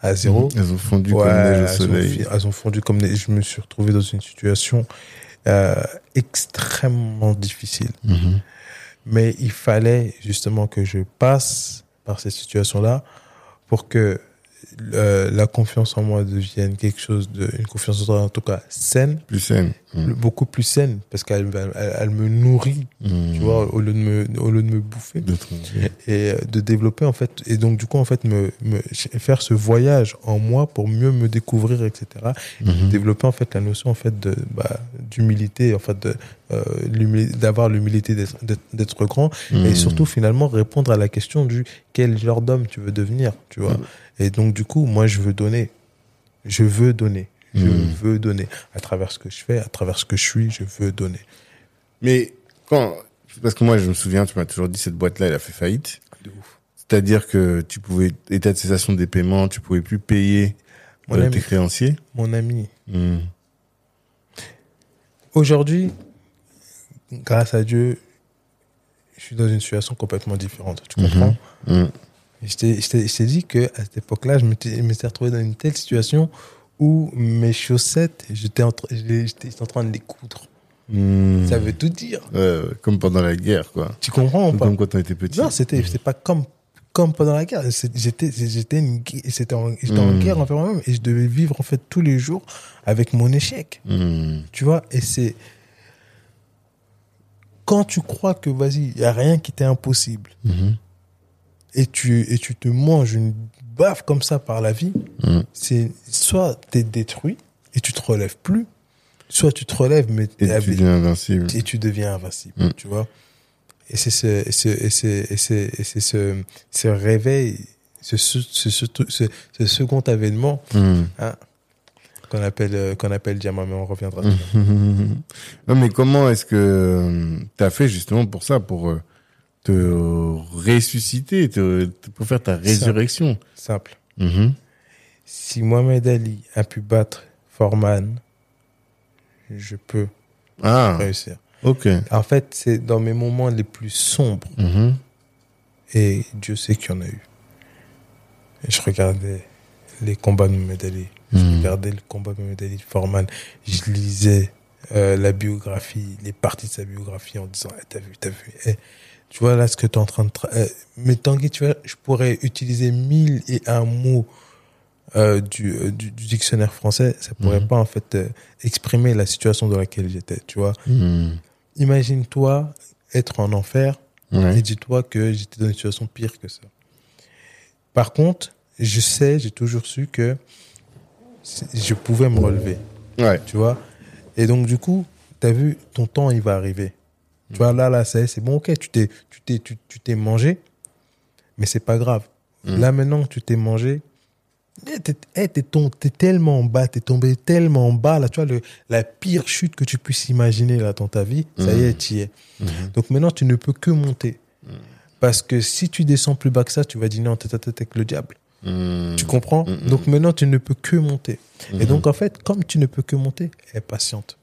à zéro. Elles ont fondu Ouais, comme neige au elles, ont, soleil. elles ont fondu comme neige. Je me suis retrouvé dans une situation euh, extrêmement difficile. Mais il fallait justement que je passe par cette situation-là pour que euh, la confiance en moi devienne quelque chose de, une confiance en toi en tout cas saine, Plus saine. Mhm. beaucoup plus saine, parce qu'elle elle, elle me nourrit, Mhm. tu vois, au lieu de me, au lieu de me bouffer. Et euh, de développer en fait. Et donc du coup en fait me, me faire ce voyage en moi pour mieux me découvrir etc Mhm. développer en fait la notion en fait de bah, d'humilité en fait de euh, d'avoir l'humilité d'être grand. Et Mhm. surtout finalement répondre à la question du quel genre d'homme tu veux devenir tu vois. Et donc du coup moi je veux donner. Je veux donner je Mhm. veux donner à travers ce que je fais à travers ce que je suis je veux donner Mais quand, parce que moi, je me souviens, tu m'as toujours dit, cette boîte-là, elle a fait faillite. de ouf C'est-à-dire que tu pouvais, état de cessation des paiements, tu pouvais plus payer Mon euh, ami. tes créanciers. mon ami Mhm. Aujourd'hui, grâce à Dieu, je suis dans une situation complètement différente. Tu comprends? Mhm. Je t'ai- dit que à cette époque-là, je m'étais retrouvé dans une telle situation où mes chaussettes, j'étais en, tra- en train de les coudre. Mhm. Ça veut tout dire. Ouais, comme pendant la guerre, quoi. Tu comprends ou pas? Comme quand on était petit. Non, c'était c'était pas comme comme pendant la guerre. J'étais en, j'étais en guerre envers moi-même et je devais vivre en fait tous les jours avec mon échec. Mhm. Tu vois, et c'est. Quand tu crois que, vas-y, il n'y a rien qui t'est impossible, Mhm. et tu, et tu te manges une baffe comme ça par la vie, Mhm. c'est soit tu es détruit et tu te relèves plus, soit tu te relèves mais Et tu deviens invincible. et tu deviens invincible, Mm. tu vois. Et c'est ce, et ce, et c'est, ce, ce réveil, ce, ce, ce, ce, ce- ce second avènement Mhm. qu'on appelle, euh, qu'on appelle diamant, mais on reviendra. Mm. non, mais comment est-ce que tu as fait justement pour ça, pour euh, te ressusciter, te, te- pour faire ta résurrection Simple. Mhm. Si Mohamed Ali a pu battre Foreman, je peux Ah, réussir. ok. En fait, c'est dans mes moments les plus sombres, Mhm. et Dieu sait qu'il y en a eu. Et je regardais les combats de Mohamed Ali, je Mhm. regardais le combat de Mohamed Ali de Foreman, je lisais euh, la biographie, les parties de sa biographie en disant, Eh, t'as vu, t'as vu, Eh, tu vois là ce que tu es en train de... eh, mais Tanguy, tu vois, je pourrais utiliser mille et un mots euh, du, euh, du, du dictionnaire français, ça pourrait Mhm. pas en fait euh, exprimer la situation dans laquelle j'étais, tu vois. Hmm. Imagine-toi être en enfer Ouais. et dis-toi que j'étais dans une situation pire que ça. Par contre, je sais, j'ai toujours su que je pouvais me relever, Ouais. tu vois. Et donc, du coup, tu as vu, ton temps, il va arriver. Tu vois, là, là, c'est bon, ok, tu t'es tu t'es tu, t'es mangé, mais c'est pas grave. Mm. Là, maintenant que tu t'es mangé, eh, t'es eh, tom- t'es tellement en bas, t'es tombé tellement en bas, là, tu vois, le, la pire chute que tu puisses imaginer là dans ta vie, ça y Mm. est, tu y es. Mhm. Donc maintenant, tu ne peux que monter. Parce que si tu descends plus bas que ça, tu vas dîner en tête à tête avec le diable. Tu comprends? Donc maintenant, tu ne peux que monter. Et Mhm. donc, en fait, comme tu ne peux que monter, aie patiente.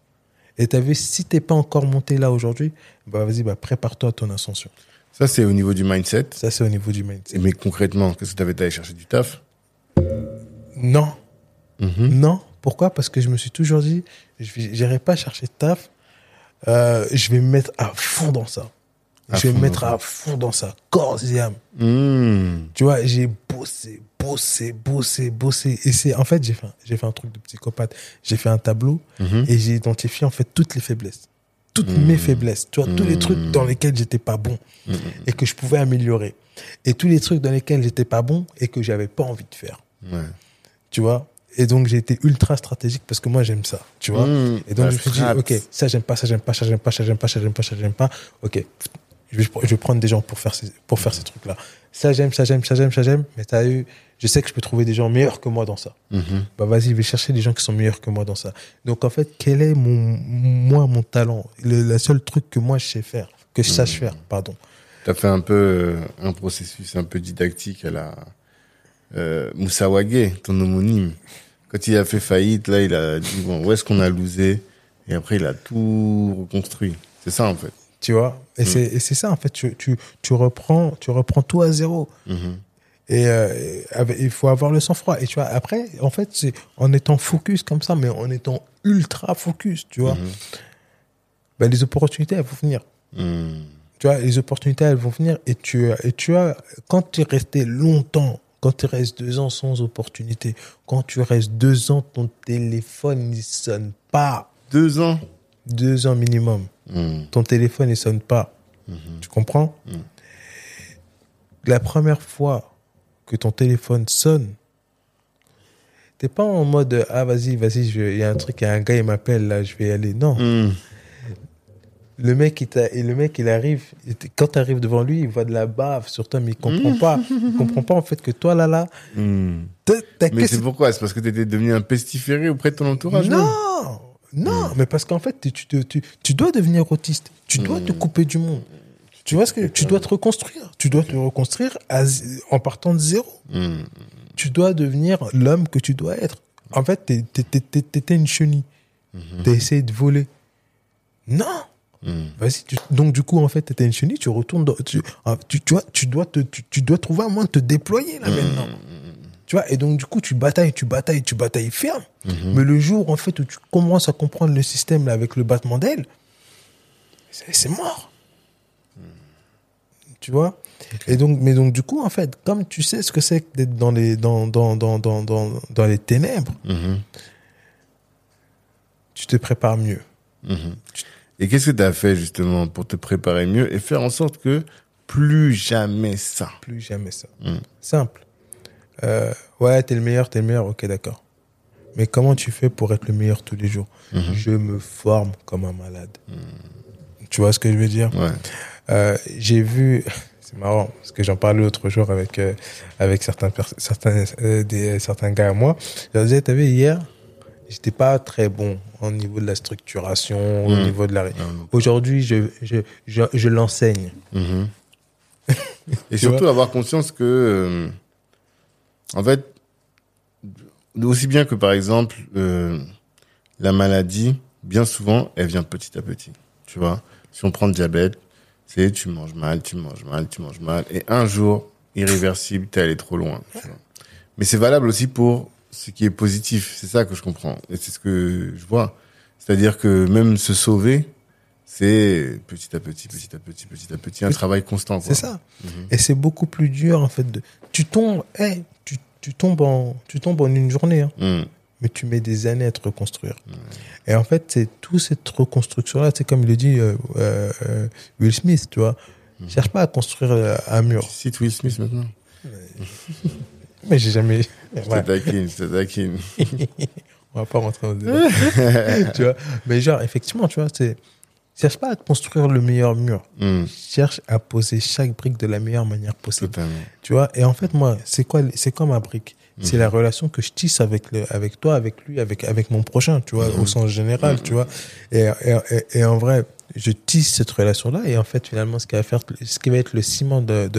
Et tu as vu, si tu n'es pas encore monté là aujourd'hui, bah vas-y, bah, prépare-toi à ton ascension. Ça, c'est au niveau du mindset. Ça, c'est au niveau du mindset. Mais concrètement, qu'est-ce que tu avais allé chercher du taf? Non, Mhm. non. Pourquoi? Parce que je me suis toujours dit, je n'irai pas chercher de taf. Euh, je vais me mettre à fond dans ça. À je vais me mettre à fond dans ça, corps et âme. Hmm. Tu vois, j'ai bossé, bossé, bossé, bossé. Et c'est, en fait, j'ai fait, un- j'ai fait un truc de psychopathe. J'ai fait un tableau Mhm. et j'ai identifié, en fait, toutes les faiblesses. Toutes mes faiblesses. Tu vois, tous les trucs dans lesquels j'étais pas bon Mhm. et que je pouvais améliorer. Et tous les trucs dans lesquels j'étais pas bon et que j'avais pas envie de faire. Ouais. Tu vois? Et donc, j'ai été ultra stratégique parce que moi, j'aime ça. Tu vois? Hmm. Et donc, je me suis dit. OK, ça, j'aime pas, ça, j'aime pas, ça, j'aime pas, ça, j'aime pas, ça, j'aime pas, ça, j'aime pas. OK, je vais, je vais prendre des gens pour faire ces, pour faire ces trucs-là. Ça, j'aime, ça, j'aime, ça, j'aime, ça, j'aime. Mais t'as eu, je sais que je peux trouver des gens meilleurs que moi dans ça. Mhm. Bah, vas-y, je vais chercher des gens qui sont meilleurs que moi dans ça. Donc, en fait, quel est mon, moi, mon talent? Le, le seul truc que moi, je sais faire, que je sache faire, pardon. T'as fait un peu euh, un processus un peu didactique à la euh, Moussa Wagé, ton homonyme. Quand il a fait faillite, là, il a dit bon, où est-ce qu'on a losé Et après, il a tout reconstruit. C'est ça en fait. Tu vois? Et c'est, et c'est ça, en fait, tu, tu, tu reprends, tu reprends tout à zéro. Mhm. Et euh, il faut avoir le sang-froid. Et tu vois, après, en fait, c'est en étant focus comme ça, mais en étant ultra focus, tu vois, Mhm. ben, les opportunités, elles vont venir. Mhm. Tu vois, les opportunités, elles vont venir. Et tu, et tu as, quand tu es resté longtemps, quand tu restes deux ans sans opportunité, quand tu restes deux ans, ton téléphone ne sonne pas. Deux ans? Deux ans minimum. Mhm. Ton téléphone ne sonne pas. Mhm. Tu comprends? Mm. La première fois que ton téléphone sonne, t'es pas en mode ah vas-y vas-y il y a un truc il y a un gars il m'appelle là je vais y aller non Mhm. le mec il et le mec il arrive quand tu arrives devant lui il voit de la bave sur toi mais il comprend pas il comprend pas en fait que toi là là t'as Mais c'est ce- pourquoi? C'est parce que t'étais devenu un pestiféré auprès de ton entourage non non mais parce qu'en fait tu, tu, tu, tu dois devenir autiste tu dois te couper du monde tu vois ce que tu dois te reconstruire tu dois te reconstruire à en partant de zéro Mhm. tu dois devenir l'homme que tu dois être. En fait, t'étais une chenille. T'as essayé de voler. Non. Vas-y. Donc du coup, en fait, t'étais une chenille. Tu retournes. Dans, tu, tu, tu vois, tu dois te, tu dois trouver un moyen de te déployer là maintenant. Tu vois. Et donc du coup, tu batailles, tu batailles, tu batailles ferme. Mais le jour en fait où tu commences à comprendre le système là avec le battement d'aile, c'est mort. Tu vois? Et donc, mais donc du coup, en fait, comme tu sais ce que c'est d'être dans les dans dans dans dans dans, dans les ténèbres, Mhm. tu te prépares mieux. Mhm. Et qu'est-ce que tu as fait justement pour te préparer mieux et faire en sorte que plus jamais ça? Plus jamais ça. Mm. Simple. Euh, ouais, t'es le meilleur, t'es le meilleur. Ok, d'accord. Mais comment tu fais pour être le meilleur tous les jours? Mhm. Je me forme comme un malade. Tu vois ce que je veux dire? Ouais. Euh, J'ai vu, c'est marrant parce que j'en parlais l'autre jour avec euh, avec certains certains des certains gars à moi. Je leur disais, t'as vu hier, j'étais pas très bon au niveau de la structuration, au Mm. niveau de la. Non, Aujourd'hui, je je je, je l'enseigne. Mhm. Et surtout avoir conscience que, en fait, aussi bien que par exemple, euh, la maladie, bien souvent, elle vient petit à petit. Tu vois, si on prend le diabète, c'est tu manges mal, tu manges mal, tu manges mal, et un jour, irréversible, t'es allé trop loin. Mais c'est valable aussi pour ce qui est positif. C'est ça que je comprends. Et c'est ce que je vois. C'est-à-dire que même se sauver, c'est petit à petit, petit à petit, petit à petit, un travail constant. C'est ça. Et c'est beaucoup plus dur en fait. De... Tu tombes, hey, tu tu tombes en, tu tombes en une journée, hein, Mm. mais tu mets des années à te reconstruire. Et en fait, c'est toute cette reconstruction-là, c'est comme le dit euh, euh, Will Smith, tu vois. Cherche pas à construire euh, un mur. Tu cites Will Smith maintenant? Mais j'ai jamais. Je Ouais, taquine, je taquine. on va pas rentrer dans le débat. tu vois. Mais genre, effectivement, tu vois, c'est. Cherche pas à construire le meilleur mur. Mm. Cherche à poser chaque brique de la meilleure manière possible. Totalement. Tu vois, et en fait, moi, c'est quoi, c'est quoi ma brique? C'est la relation que je tisse avec le, avec toi, avec lui, avec, avec mon prochain, tu vois, au sens général, tu vois. Et, et, et, et en vrai, je tisse cette relation-là et en fait finalement ce qui va faire ce qui va être le ciment de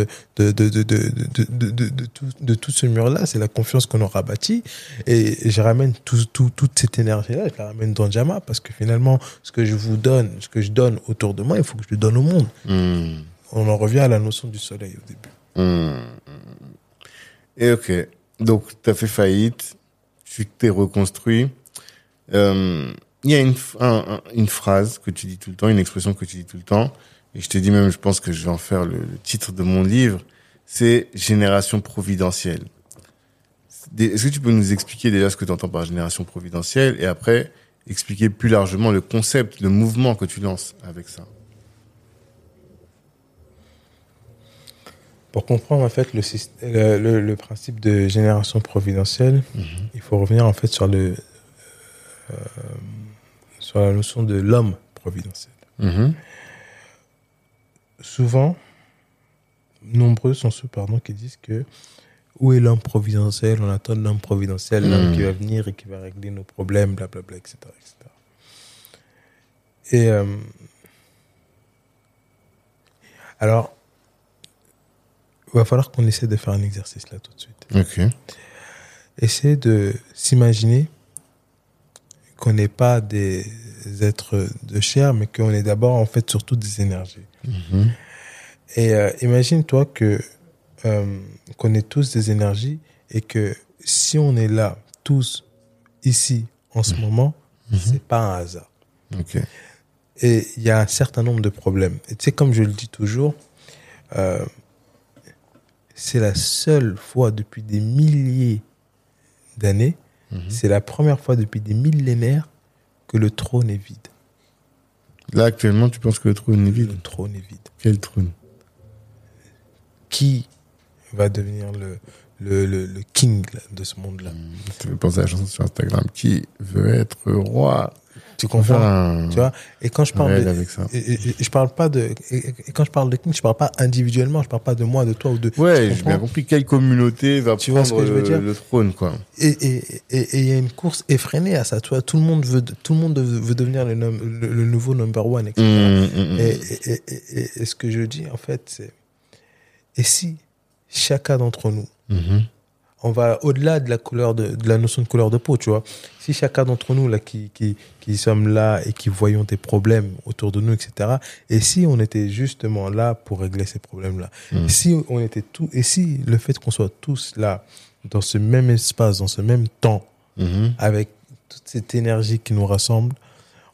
tout, tout ce mur-là c'est la confiance qu'on aura bâtie. Et je ramène tout, tout toute cette énergie-là je la ramène dans Jama parce que finalement ce que je vous donne ce que je donne autour de moi il faut que je le donne au monde. Hmm. On en revient à la notion du soleil au début. Hmm. Et ok. Donc tu as fait faillite tu t'es reconstruit. Euh, il y a une, un- phrase que tu dis tout le temps, une expression que tu dis tout le temps, et je te dis même, je pense que je vais en faire le, le titre de mon livre, c'est génération providentielle. Est-ce que tu peux nous expliquer déjà ce que tu entends par génération providentielle et après expliquer plus largement le concept, le mouvement que tu lances avec ça? Pour comprendre en fait le, syst- le, le- le principe de génération providentielle, il faut revenir en fait sur le euh, sur la notion de l'homme providentiel. Mhm. Souvent, nombreux sont ceux pardon qui disent que où est l'homme providentiel? On attend l'homme providentiel, l'homme Mm. qui va venir et qui va régler nos problèmes, blablabla, etc., etc. Et euh, alors, il va falloir qu'on essaie de faire un exercice là tout de suite. Ok. Essayer de s'imaginer qu'on n'est pas des êtres de chair, mais qu'on est d'abord en fait surtout des énergies. Mhm. Et euh, imagine-toi que euh, qu'on est tous des énergies et que si on est là tous ici en ce moment, c'est pas un hasard. Et il y a un certain nombre de problèmes. Et tu sais, comme je le dis toujours, euh, c'est la seule fois depuis des milliers d'années, c'est la première fois depuis des millénaires que le trône est vide. Là, actuellement, tu penses que le trône est vide? Le trône est vide. Quel trône? Qui va devenir le, le, le, le king là, de ce monde-là? Tu me penser à la chanson sur Instagram. Qui veut être roi? Tu comprends un... Tu vois Et quand je parle de, avec ça. et- et- et je parle pas de, et, quand je parle de king, je parle pas individuellement, je parle pas de moi, de toi ou de. Ouais, j'ai comprends bien compris. Quelle communauté va Tu vois ce prendre que je veux le, dire le trône, quoi Et il y a une course effrénée à ça. Tu vois, tout le monde veut, tout le monde veut devenir le, le, le nouveau number one, etc. Hum, hum, hum. Et, et, ce que je dis, en fait, c'est. Et si chacun d'entre nous, Mhm. On va au-delà de la couleur de, de la notion de couleur de peau, tu vois. Si chacun d'entre nous, là, qui, qui, qui sommes là et qui voyons des problèmes autour de nous, etc. Et si on était justement là pour régler ces problèmes-là? Mm. Si on était tout, et si le fait qu'on soit tous là, dans ce même espace, dans ce même temps, Mhm. avec toute cette énergie qui nous rassemble,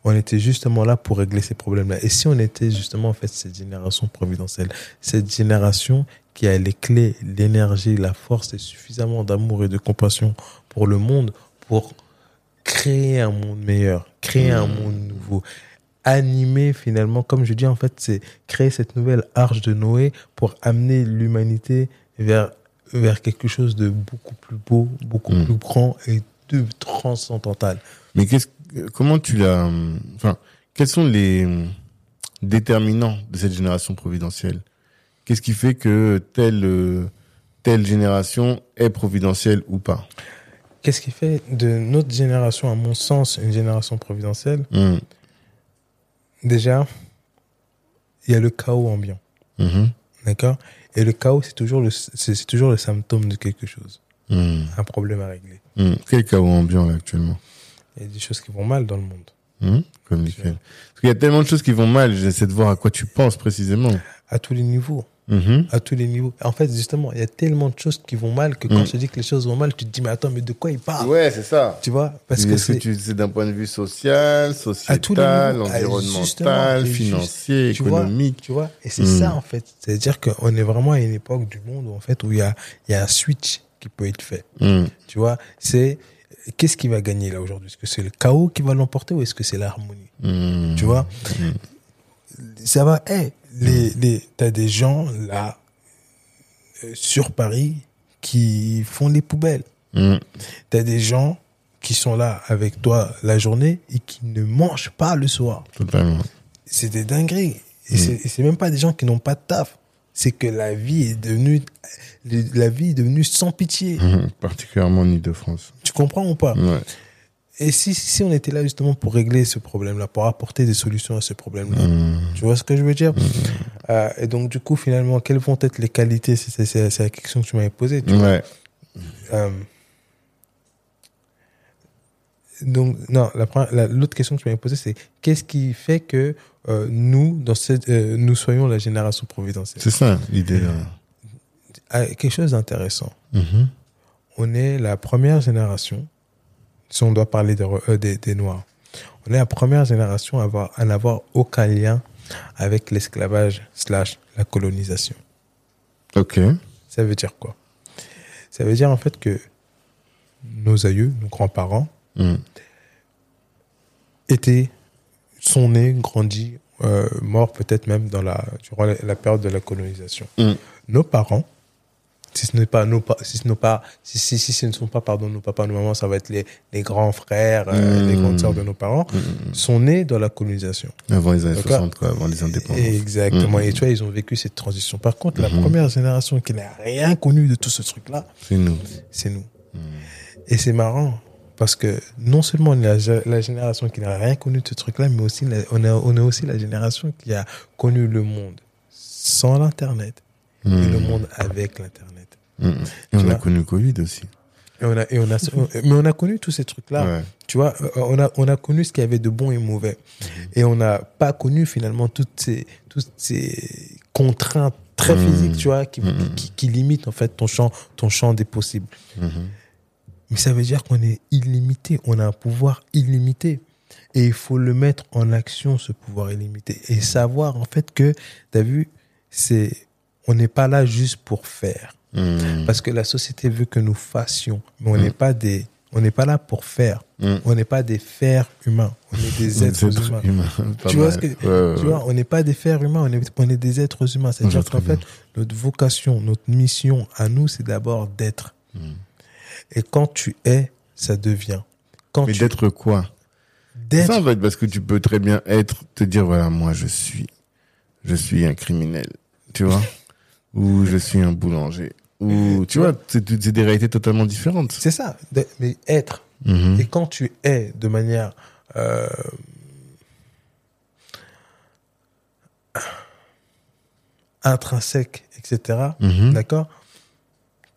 on était justement là pour régler ces problèmes-là. Et si on était justement en fait cette génération providentielle, cette génération qui a les clés, l'énergie, la force et suffisamment d'amour et de compassion pour le monde, pour créer un monde meilleur, créer un monde nouveau, animer finalement, comme je dis en fait, c'est créer cette nouvelle arche de Noé pour amener l'humanité vers vers quelque chose de beaucoup plus beau, beaucoup Mm. plus grand et de transcendantal. Mais qu'est-ce, comment tu l'as, enfin, quels sont les déterminants de cette génération providentielle? Qu'est-ce qui fait que telle, euh, telle génération est providentielle ou pas? Qu'est-ce qui fait de notre génération, à mon sens, une génération providentielle? Hum, Déjà, il y a le chaos ambiant, mhm, d'accord? Et le chaos, c'est toujours le, c'est toujours le symptôme de quelque chose, hum, un problème à régler. hum. Quel chaos ambiant là actuellement? Il y a des choses qui vont mal dans le monde, Hum, Comme lesquelles? Parce qu'il y a tellement de choses qui vont mal. J'essaie de voir à quoi tu penses précisément. à tous les niveaux. Mhm. à tous les niveaux. En fait, justement, il y a tellement de choses qui vont mal que quand Mm. je dis que les choses vont mal, tu te dis, mais attends, mais de quoi il parle? Ouais, c'est ça. Tu vois? Parce Mais que c'est. d'un point de vue social, sociétal, niveaux. Ah, environnemental, financier, tu vois, économique? Tu vois? Et c'est Mm. ça, en fait. C'est-à-dire qu'on est vraiment à une époque du monde où, en fait, où il y a, y a un switch qui peut être fait. Mm. Tu vois, c'est qu'est-ce qui va gagner là aujourd'hui? Est-ce que c'est le chaos qui va l'emporter ou est-ce que c'est l'harmonie? Mm. Tu vois? Ça va. Hey, les, les, t'as des gens là euh, sur Paris qui font les poubelles. Mm. T'as des gens qui sont là avec toi la journée et qui ne mangent pas le soir. Totalement. C'est des dingueries. Et c'est- et c'est même pas des gens qui n'ont pas de taf. C'est que la vie est devenue, la vie est devenue sans pitié. Mhm. Particulièrement en Ile-de-France. Tu comprends ou pas? Ouais. Et si, si on était là justement pour régler ce problème-là, pour apporter des solutions à ce problème-là, Mm. tu vois ce que je veux dire? Euh, Et donc du coup, finalement, quelles vont être les qualités? C'est la question que tu m'avais posée. tu vois. Ouais. Euh, donc non, la première- la- l'autre question que tu m'avais posée, c'est qu'est-ce qui fait que euh, nous, dans cette, nous soyons la génération providentielle? C'est ça, l'idée. Ah, Quelque chose d'intéressant. Mhm. On est la première génération, si on doit parler de euh, des, des Noirs, on est la première génération à, avoir, à n'avoir aucun lien avec l'esclavage slash la colonisation. Ok. Ça veut dire quoi? Ça veut dire en fait que nos aïeux, nos grands-parents, Mm. étaient, sont nés, grandis, euh, morts peut-être même dans la, durant la, la période de la colonisation. Mm. Nos parents, si ce n'est pas nos, si ce n'est pas, si, si, si ce ne sont pas, pardon, nos papas, nos mamans, ça va être les, les grands frères, euh, Mm. les grandes sœurs de nos parents, sont nés dans la colonisation. Avant les années D'accord. 60, quoi, avant les indépendances. Exactement. Mm. Et tu vois, ils ont vécu cette transition. Par contre, la première génération qui n'a rien connu de tout ce truc-là, C'est nous. c'est nous. Et c'est marrant parce que non seulement on est la, la génération qui n'a rien connu de ce truc-là, mais aussi la- on, est, on est aussi la génération qui a connu le monde sans l'Internet et le monde avec l'Internet. Mm. Et on a connu le Covid aussi. Et on a, et on a, mais on a connu tous ces trucs-là. Ouais. Tu vois, euh, on a, on a connu ce qu'il y avait de bon et mauvais. Et on n'a pas connu finalement toutes ces, toutes ces contraintes très Mhm. physiques, tu vois, qui, qui, qui limitent en fait ton champ, ton champ des possibles. Mais ça veut dire qu'on est illimité, on a un pouvoir illimité. Et il faut le mettre en action, ce pouvoir illimité. Et savoir, en fait, que, tu as vu, c'est, on n'est pas là juste pour faire. Mm. Parce que la société veut que nous fassions. Mais on Mm. n'est pas des, on n'est pas là pour faire. Mm. On n'est pas des fers humains. On est des êtres humains. Tu vois ce que, Ouais, ouais, tu vois, on n'est pas des fers humains, on est, on est des êtres humains. C'est-à-dire qu'en fait, notre vocation, notre mission à nous, c'est d'abord d'être. Et quand tu es, ça devient. Quand Mais tu d'être quoi? D'être, ça en fait, parce que tu peux très bien être, te dire voilà, moi je suis, je suis un criminel, tu vois, ou je suis un boulanger, ou tu vois, c'est des réalités totalement différentes. c'est ça. mais être. Mhm. Et quand tu es de manière euh, intrinsèque, etc. Mhm. D'accord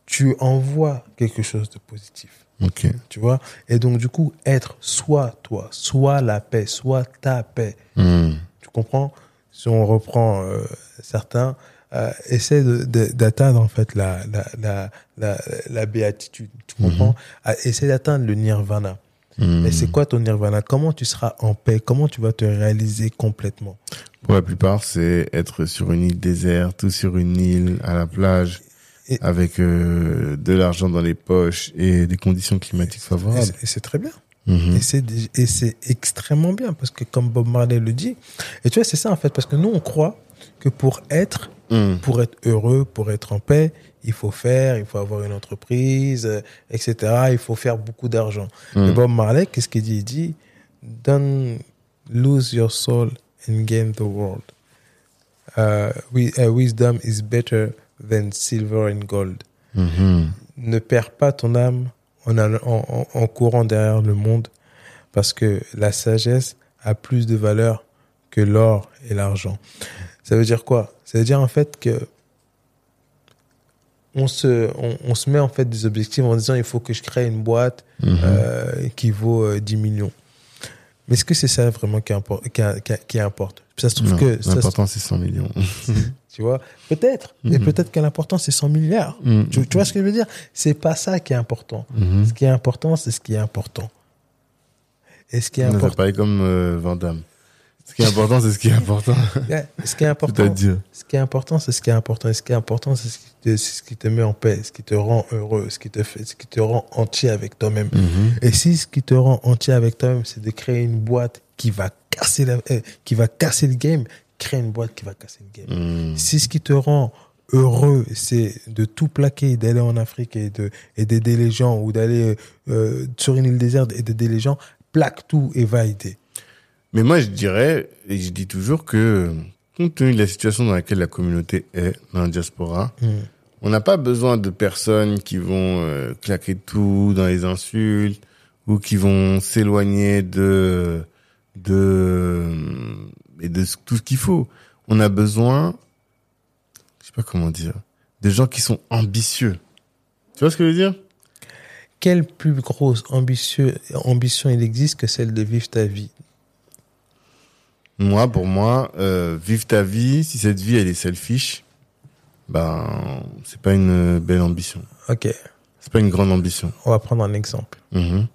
Tu envoies quelque chose de positif. Ok. Tu vois? Et donc, du coup, être soit toi, soit la paix, soit ta paix. Mhm. Tu comprends? Si on reprend euh, certains, euh, essaie d'atteindre en fait la, la, la, la, la béatitude. Tu comprends? Ah, Essaie d'atteindre le nirvana. Mhm. Et c'est quoi ton nirvana? Comment tu seras en paix? Comment tu vas te réaliser complètement? Pour la plupart, c'est être sur une île déserte ou sur une île à la plage Et- avec euh, de l'argent dans les poches et des conditions climatiques favorables. et c'est très bien. Mhm. Dé- et c'est extrêmement bien parce que comme Bob Marley le dit, et tu vois c'est ça en fait parce que nous on croit que pour être Mhm. pour être heureux, pour être en paix, il faut faire, il faut avoir une entreprise, euh, etc. Il faut faire beaucoup d'argent. Et Bob Marley, qu'est-ce qu'il dit? Il dit Don't lose your soul and gain the world. Uh, wi- uh, wisdom is better than silver and gold. Mhm. Ne perds pas ton âme en courant derrière le monde parce que la sagesse a plus de valeur que l'or et l'argent. Ça veut dire quoi? Ça veut dire en fait que on se, on, on se met en fait des objectifs en disant il faut que je crée une boîte Mhm. euh, qui vaut euh, 10 millions. Mais est-ce que c'est ça vraiment qui, impor- qui, qui, qui importe? Ça se trouve Non, que L'important, c'est 100 millions. tu vois? Peut-être, et Mhm. peut-être que l'important c'est 100 milliards. Mhm. Tu, tu vois ce que je veux dire? C'est pas ça qui est important. Ce qui est important, c'est ce qui est important. Et ce qui est important. parlé comme euh, Van Damme. Ce qui est important, c'est ce qui est important. Ce qui est important, ce qui est important, c'est ce qui est important. Et ce qui est important, c'est ce qui te, c'est ce qui te met en paix, ce qui te rend heureux, ce qui te fait, ce qui te rend entier avec toi-même. Mhm. Et si ce qui te rend entier avec toi-même, c'est de créer une boîte qui va casser la, euh, qui va casser le game, crée une boîte qui va casser le game. Mhm. Si ce qui te rend heureux, c'est de tout plaquer, d'aller en Afrique et de et d'aider les gens ou d'aller euh, sur une île déserte et d'aider les gens, plaque tout et va aider. Mais moi, je dirais, et je dis toujours que, compte tenu de la situation dans laquelle la communauté est, dans la diaspora, Mm. on n'a pas besoin de personnes qui vont euh, claquer tout dans les insultes ou qui vont s'éloigner de de et de tout ce qu'il faut. On a besoin, je sais pas comment dire, de gens qui sont ambitieux. Tu vois ce que je veux dire? Quelle plus grosse ambitieux, ambition il existe que celle de vivre ta vie? Moi, pour moi, euh, vivre ta vie, si cette vie elle est selfish, ben c'est pas une belle ambition. Ok, C'est pas une grande ambition. on va prendre un exemple. Mhm.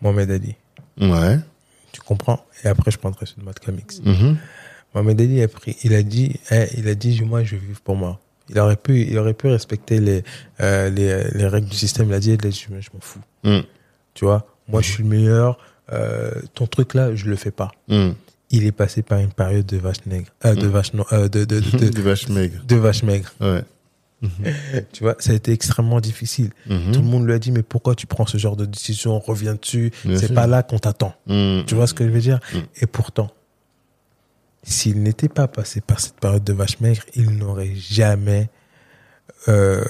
Mohamed Ali, Ouais. tu comprends? Et après, je prendrai celui de Malcolm X. Mhm. Mohamed Ali a pris, il a dit, eh, il a dit, moi, je vais vivre pour moi. Il aurait pu, il aurait pu respecter les, euh, les, les règles du système. Il a dit, je, je m'en fous. Mhm. Tu vois, moi, je suis le meilleur. Euh, ton truc là, je le fais pas. Il est passé par une période de vache nègre, euh, de Mm. vache no- euh, de, de, de, vaches maigres. de vache maigre. Ouais. Tu vois, ça a été extrêmement difficile. Mhm. Tout le monde lui a dit, mais pourquoi tu prends ce genre de décision? Reviens dessus. C'est pas là qu'on t'attend. Mhm. Tu vois ce que je veux dire? Mm. Et pourtant, s'il n'était pas passé par cette période de vache maigre, il n'aurait jamais euh,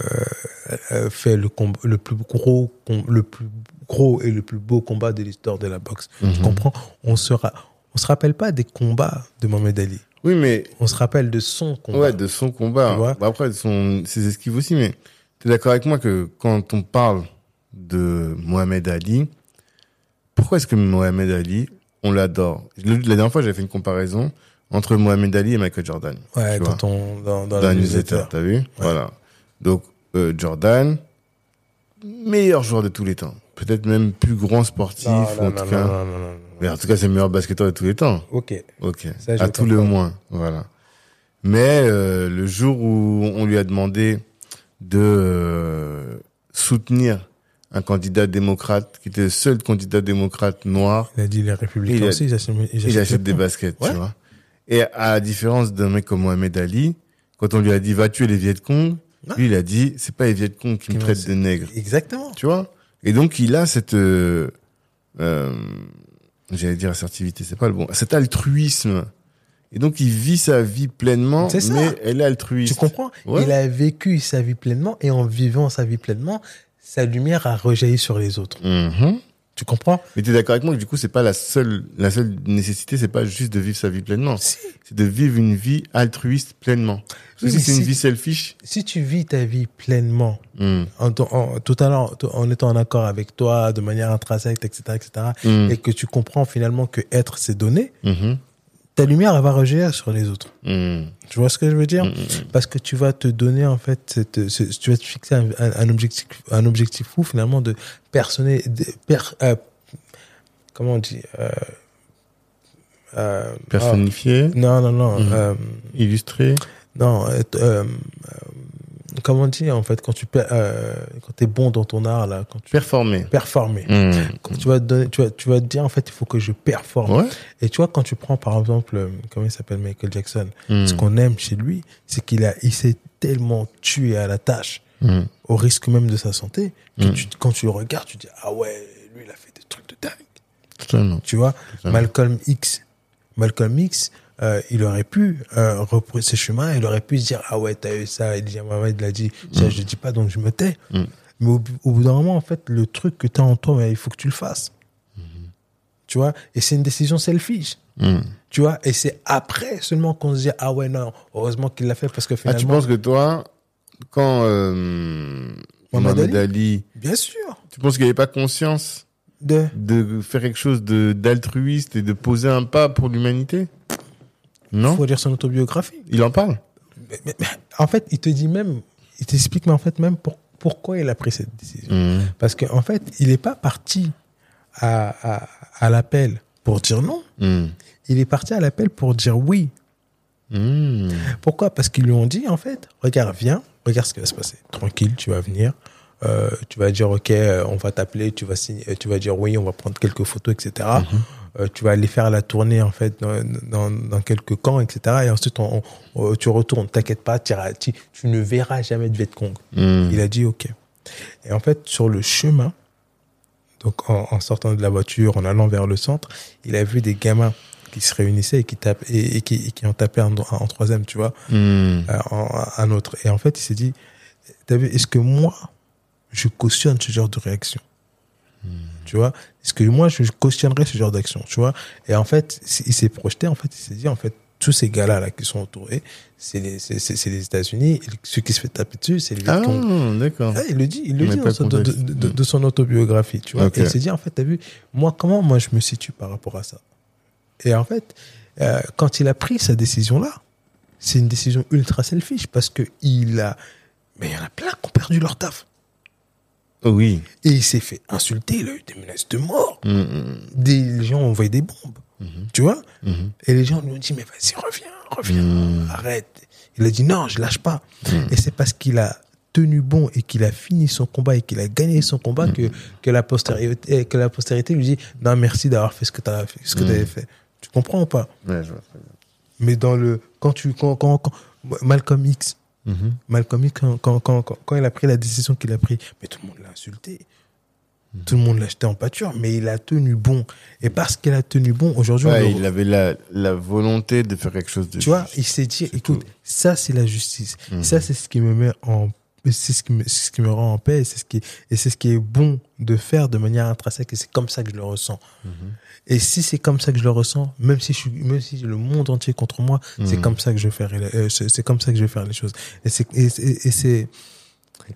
fait le, le plus gros, le plus gros et le plus beau combat de l'histoire de la boxe. Tu comprends? On se ra- on se rappelle pas des combats de Mohamed Ali. Oui, mais On se rappelle de son combat. ouais, de son combat. Bah, après, de son ses esquives aussi. Mais tu es d'accord avec moi que quand on parle de Mohamed Ali, pourquoi est-ce que Mohamed Ali, on l'adore? La dernière fois, j'avais fait une comparaison entre Mohamed Ali et Michael Jordan. Ouais, vois. ton, dans, dans dans la newsletter, t'as vu? Voilà. Donc, euh, Jordan, meilleur joueur de tous les temps. Peut-être même plus grand sportif, Non, non, en non, tout cas. non, non, non. Mais en tout cas, c'est le meilleur basketteur de tous les temps. Ok. Ok. Ça, à tout le moins. Voilà. Mais euh, le jour où on lui a demandé de euh, soutenir un candidat démocrate, qui était le seul candidat démocrate noir, Il a dit les républicains aussi, ils achètent, ils il achètent achète des les points. baskets, Ouais. tu vois. Et à la différence d'un mec comme Mohamed Ali, quand on lui a dit va tuer les Viet Cong, Ouais. lui il a dit c'est pas les Viet Cong qui me Qui traitent de nègre, Exactement. tu vois? Et donc il a cette, euh, euh, j'allais dire assertivité, c'est pas le bon, cet altruisme. Et donc il vit sa vie pleinement, C'est ça. mais elle est altruiste. Tu comprends? Ouais. Il a vécu sa vie pleinement et en vivant sa vie pleinement, sa lumière a rejailli sur les autres. Mhm. Tu comprends? Mais tu es d'accord avec moi que du coup c'est pas la seule, la seule nécessité, c'est pas juste de vivre sa vie pleinement, Si, c'est de vivre une vie altruiste pleinement. Parce que Oui, si c'est une vie selfish, si tu vis ta vie pleinement, hmm, en, en- tout à l'heure, en étant en accord avec toi, de manière intrinsèque, etc., etc., hmm, et que tu comprends finalement que être, c'est donner, mhm, ta lumière, elle va rejaillir sur les autres. hmm, Tu vois ce que je veux dire? Hmm, hmm. Parce que tu vas te donner, en fait, cette, ce- tu vas te fixer un, objectif, un objectif fou, finalement, de personner, de, per- euh, comment on dit euh, euh, Personnifié, ah, Non, non, non. Illustré. non, comment dit, en fait, quand tu euh, quand es bon dans ton art, là, quand tu performer. Hmm. Quand tu vas te donner, tu vas, tu vas te dire, en fait, il faut que je performe. Ouais. Et tu vois, quand tu prends, par exemple, euh, comment il s'appelle Michael Jackson, Hmm. ce qu'on aime chez lui, c'est qu'il a, il s'est tellement tué à la tâche, Hmm. au risque même de sa santé, que tu, quand tu le regardes, tu dis, ah ouais, lui, il a fait des trucs de dingue. Totalement. Tu vois, Totalement. Malcolm X, Malcolm X, euh, il aurait pu euh, reprendre ses chemins, il aurait pu se dire, ah ouais, t'as eu ça, Elijah Mohamed l'a dit, ça, je le dis pas, donc je me tais. Mm. Mais au, au bout d'un moment, en fait, le truc que t'as en toi, il faut que tu le fasses. Mm-hmm. Tu vois, et c'est une décision selfish. Hmm. Tu vois, et c'est après seulement qu'on se dit, ah ouais, non, heureusement qu'il l'a fait parce que Ah, finalement. tu penses que toi, quand euh, Mohamed Mohamed Ali, Bien sûr. tu penses qu'il n'avait pas conscience De... de faire quelque chose d'altruiste et de poser un pas pour l'humanité? Non faut lire son autobiographie. Il en parle Mais- mais- mais en fait, il te dit même, il t'explique, mais en fait, même pour- pourquoi il a pris cette décision. Hmm. Parce qu'en fait, il n'est pas parti à, à, à l'appel pour dire non. Hmm. Il est parti à l'appel pour dire oui. Hmm. Pourquoi? Parce qu'ils lui ont dit, en fait, regarde, viens, regarde ce qui va se passer. Tranquille, tu vas venir. euh, tu vas dire, OK, euh, on va t'appeler, tu vas signer, euh, tu vas dire oui, on va prendre quelques photos, etc. Euh, tu vas aller faire la tournée, en fait, dans, dans, dans quelques camps, etc. Et ensuite, on, on- tu retournes. T'inquiète pas, tu, tu ne verras jamais de Vietcong. Hmm. Il a dit OK. Et en fait, sur le chemin, donc en, en sortant de la voiture, en allant vers le centre, il a vu des gamins qui se réunissaient et qui tapent et, et qui, et qui en tapaient en, en troisième, tu vois, Hmm. euh, en- un autre. Et en fait, il s'est dit, t'as vu, est-ce que moi, je cautionne ce genre de réaction? Tu vois Est-ce que moi, je cautionnerais ce genre d'action Tu vois? Et en fait, il s'est projeté, en fait, il s'est dit, en fait, tous ces gars-là là, qui sont entourés, c'est les, les États-Unis. Ceux qui se fait taper dessus, c'est les Ah, Vietcong. d'accord. Ah, il le dit, il le dit dans le de, son autobiographie, tu vois. Et il s'est dit, en fait, t'as vu, moi, comment moi je me situe par rapport à ça? Et en fait, euh, quand il a pris sa décision-là, c'est une décision ultra selfish parce que il a, mais il y en a plein qui ont perdu leur taf. Oui. Et il s'est fait insulter, il a eu des menaces de mort. Hmm, Des gens ont envoyé des bombes, tu vois. hmm. Et les gens lui ont dit, mais vas-y, reviens, reviens, Mm. arrête. Il a dit, non, je lâche pas. Et c'est parce qu'il a tenu bon et qu'il a fini son combat et qu'il a gagné son combat que, que, la postérité, que la postérité lui dit, non, merci d'avoir fait ce que tu avais fait. Tu comprends ou pas Ouais, je vois. Mais dans le, quand tu, quand, quand, quand- Malcolm X, Mhm. Malcolm X, quand, quand, quand, quand, quand il a pris la décision qu'il a prise, mais tout le monde l'a insulté. Tout le monde l'a jeté en pâture, mais il a tenu bon. Et parce qu'il a tenu bon, aujourd'hui, Ouais, il avait la, la volonté de faire quelque chose de tu vois, juste. il s'est dit, écoute, tout. ça c'est la justice. Mhm. Ça c'est ce qui me met en, c'est ce qui me, ce qui me rend en paix. Et c'est ce qui, et c'est ce qui est bon de faire de manière intrinsèque. Et c'est comme ça que je le ressens. Mhm. Et si c'est comme ça que je le ressens, même si je suis, même si le monde entier contre moi, c'est Mhm. comme ça que je vais faire, euh, c'est comme ça que je vais faire les choses. Et c'est, et, et- et c'est,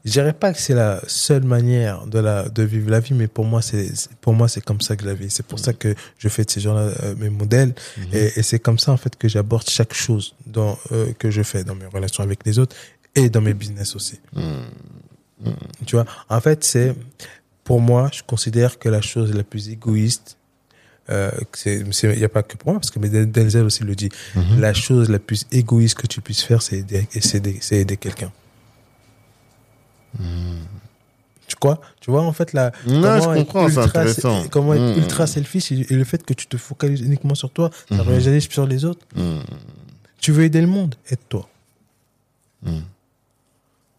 je dirais pas que c'est la seule manière de la, de vivre la vie, mais pour moi, c'est, pour moi, c'est comme ça que je la vis. C'est pour ça que je fais de ces gens-là euh, mes modèles. Et, et c'est comme ça, en fait, que j'aborde chaque chose dans, euh, que je fais dans mes relations avec les autres et dans mes business aussi. Hmm. Tu vois, en fait, c'est, pour moi, je considère que la chose la plus égoïste, euh, c'est, il n'y a pas que pour moi, parce que Denzel aussi le dit, Mhm. la chose la plus égoïste que tu puisses faire, c'est aider, aider, quelqu'un. Tu crois? Tu vois, en fait, la, Non, comment je comprends, ultra-. Comment être ultra selfish et, le fait que tu te focalises uniquement sur toi, ça Mhm. réagit sur les autres. Hmm. Tu veux aider le monde, aide-toi.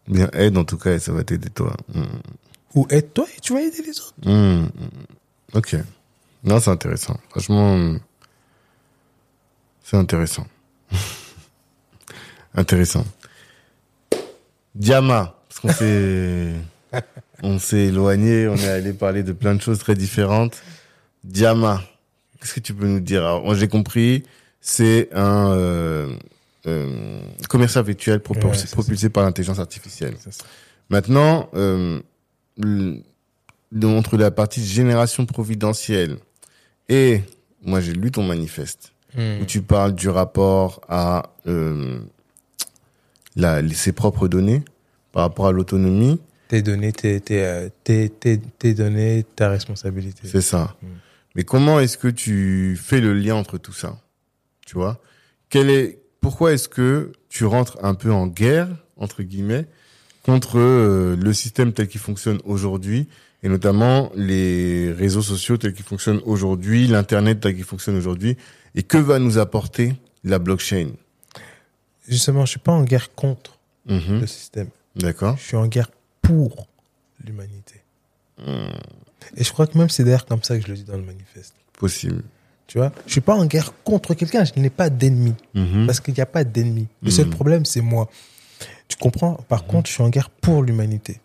Bien, aide en tout cas, et ça va t'aider toi. Hmm. Ou aide-toi et tu vas aider les autres. Hmm. Ok. Non, c'est intéressant. Franchement, c'est intéressant. intéressant. Diama, parce qu'on s'est, on s'est éloigné, on est allé parler de plein de choses très différentes. Diama, qu'est-ce que tu peux nous dire? Alors, moi, j'ai compris, c'est un euh, euh, commercial virtuel propulsé, Ouais, par l'intelligence artificielle. Maintenant, euh, le- entre la partie génération providentielle et moi j'ai lu ton manifeste Hmm. où tu parles du rapport à euh, la, ses propres données par rapport à l'autonomie, Tes données, tes, tes, euh, tes, tes, données, ta responsabilité. c'est ça. Mm. Mais comment est-ce que tu fais le lien entre tout ça? Tu vois? Quel est pourquoi est-ce que tu rentres un peu en guerre entre guillemets contre euh, le système tel qu'il fonctionne aujourd'hui et notamment les réseaux sociaux tels qu'ils fonctionnent aujourd'hui, l'internet tel qu'il fonctionne aujourd'hui et que va nous apporter la blockchain? Justement, je suis pas en guerre contre Mhm. le système. D'accord. Je suis en guerre pour l'humanité. Hmm, Et je crois que même c'est d'ailleurs comme ça que je le dis dans le manifeste. possible. Tu vois, je suis pas en guerre contre quelqu'un, je n'ai pas d'ennemi. Mhm. Parce qu'il n'y a pas d'ennemi. Le Mhm. seul problème, c'est moi. Tu comprends? Par contre, je suis en guerre pour l'humanité.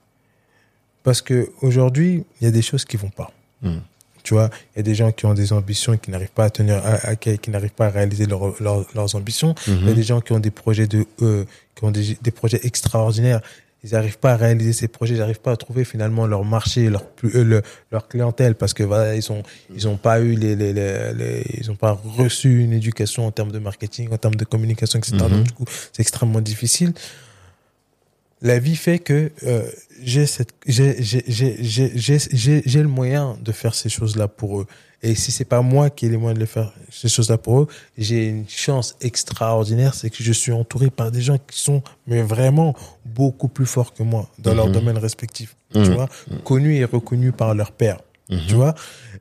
Parce que aujourd'hui, il y a des choses qui vont pas. Mhm. Tu vois, il y a des gens qui ont des ambitions et qui n'arrivent pas à tenir, à, à- qui n'arrivent pas à réaliser leur- leur- leurs ambitions. Il y a Mhm. des gens qui ont des projets de, euh, qui ont des, des projets extraordinaires. Ils n'arrivent pas à réaliser ces projets, ils n'arrivent pas à trouver finalement leur marché, leur plus, euh, le- leur clientèle parce que voilà, ils ont, ils ont pas eu les, les, les, les- ils ont pas reçu une éducation en termes de marketing, en termes de communication, etc. Mhm. Donc du coup, c'est extrêmement difficile. La vie fait que euh, j'ai le moyen de faire ces choses-là pour eux. Et si c'est pas moi qui ai les moyens de faire ces choses-là pour eux, j'ai une chance extraordinaire, c'est que je suis entouré par des gens qui sont mais vraiment beaucoup plus forts que moi dans leur domaine respectif. Tu vois, connus et reconnus par leur père. Tu vois,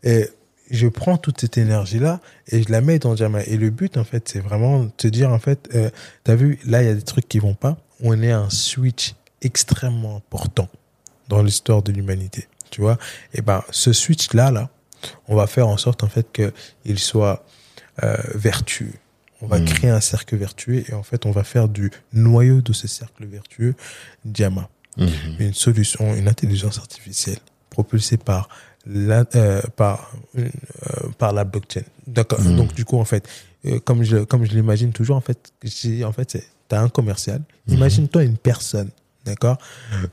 et je prends toute cette énergie là et je la mets dans Jama. Et le but en fait, c'est vraiment de te dire en fait, euh, t'as vu, là il y a des trucs qui vont pas. On est un switch extrêmement important dans l'histoire de l'humanité. Tu vois, et ben ce switch là là on va faire en sorte en fait qu'il soit euh, vertueux. On va Mm. créer un cercle vertueux et en fait on va faire du noyau de ce cercle vertueux Diama, Mhm. une solution, une intelligence artificielle propulsée par la, euh, par euh, par la blockchain. D'accord. Mm. Donc du coup en fait, comme je comme je l'imagine toujours en fait, en fait c'est t'as un commercial. Mhm. Imagine-toi une personne, d'accord,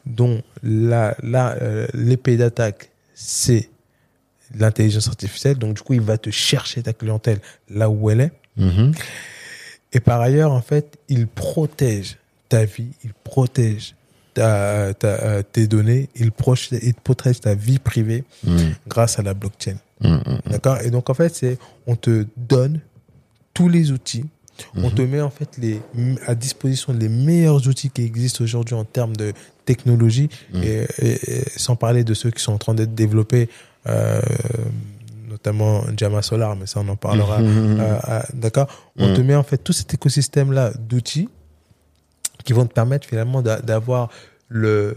dont la la euh, l'épée d'attaque c'est l'intelligence artificielle. Donc, du coup, il va te chercher ta clientèle là où elle est. Mhm. Et par ailleurs, en fait, il protège ta vie, il protège ta, ta, euh, tes données, il protège, il protège ta vie privée Mhm. grâce à la blockchain. Mhm. D'accord? Et donc, en fait, c'est, on te donne tous les outils. On te met en fait les, à disposition les meilleurs outils qui existent aujourd'hui en termes de technologie, et, et- et sans parler de ceux qui sont en train d'être développés, euh, notamment Jama Solar, mais ça on en parlera. Mhm. euh, D'accord? On Mhm. te met en fait tout cet écosystème-là d'outils qui vont te permettre finalement d'a- d'avoir le,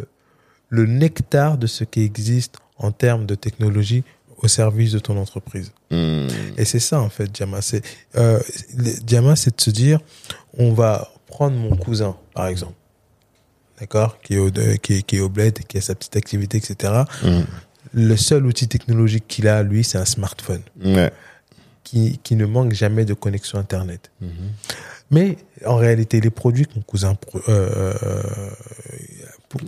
le nectar de ce qui existe en termes de technologie au service de ton entreprise. Mhm. Et c'est ça en fait, Diama. C'est euh, Diama, c'est de se dire, on va prendre mon cousin, par exemple, d'accord, qui est au de- qui est, qui est au bled, qui a sa petite activité, etc. Mhm. Le seul outil technologique qu'il a, lui, c'est un smartphone qui qui ne manque jamais de connexion internet. Mhm. Mais en réalité, les produits que mon cousin euh, euh,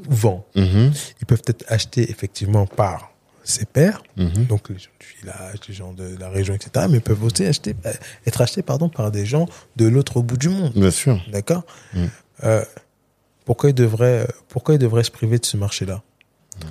vend, ils peuvent être achetés effectivement par ses pairs, Mhm. donc les gens du village, les gens de la région, etc., mais peuvent aussi acheter, euh, être achetés pardon, par des gens de l'autre bout du monde. Bien sûr. D'accord? Mm. Euh, pourquoi, devrait, pourquoi il devrait se priver de ce marché-là?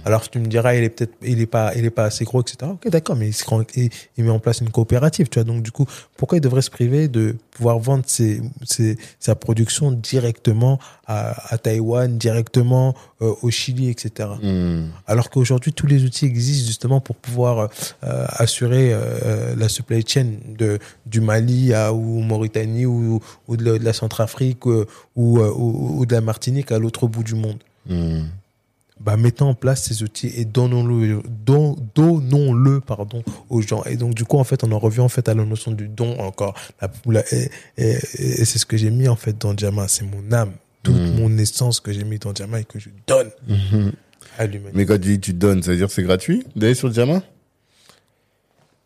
Alors tu me diras, il est peut-être, il est pas, il est pas assez gros, etc. Ok, d'accord, mais il, il, met en place une coopérative, tu vois. Donc du coup, pourquoi il devrait se priver de pouvoir vendre ses, ses- sa production directement à, à Taïwan, directement euh, au Chili, etc. Mhm. Alors qu'aujourd'hui, tous les outils existent justement pour pouvoir euh, assurer euh, la supply chain de, du Mali à, ou Mauritanie ou, ou de la, de la Centrafrique ou, ou, ou de la Martinique à l'autre bout du monde. Mhm. Bah, mettons en place ces outils et donnons-le, don- donnons-le, pardon, aux gens. Et donc, du coup, en fait, on en revient, en fait, à la notion du don encore. La- la- et et- et c'est ce que j'ai mis, en fait, dans Diamant. C'est mon âme, toute Mm. mon essence que j'ai mis dans Diamant et que je donne Mhm. à l'humanité. Mais quand tu dis tu donnes, ça veut dire que c'est gratuit d'aller sur diamant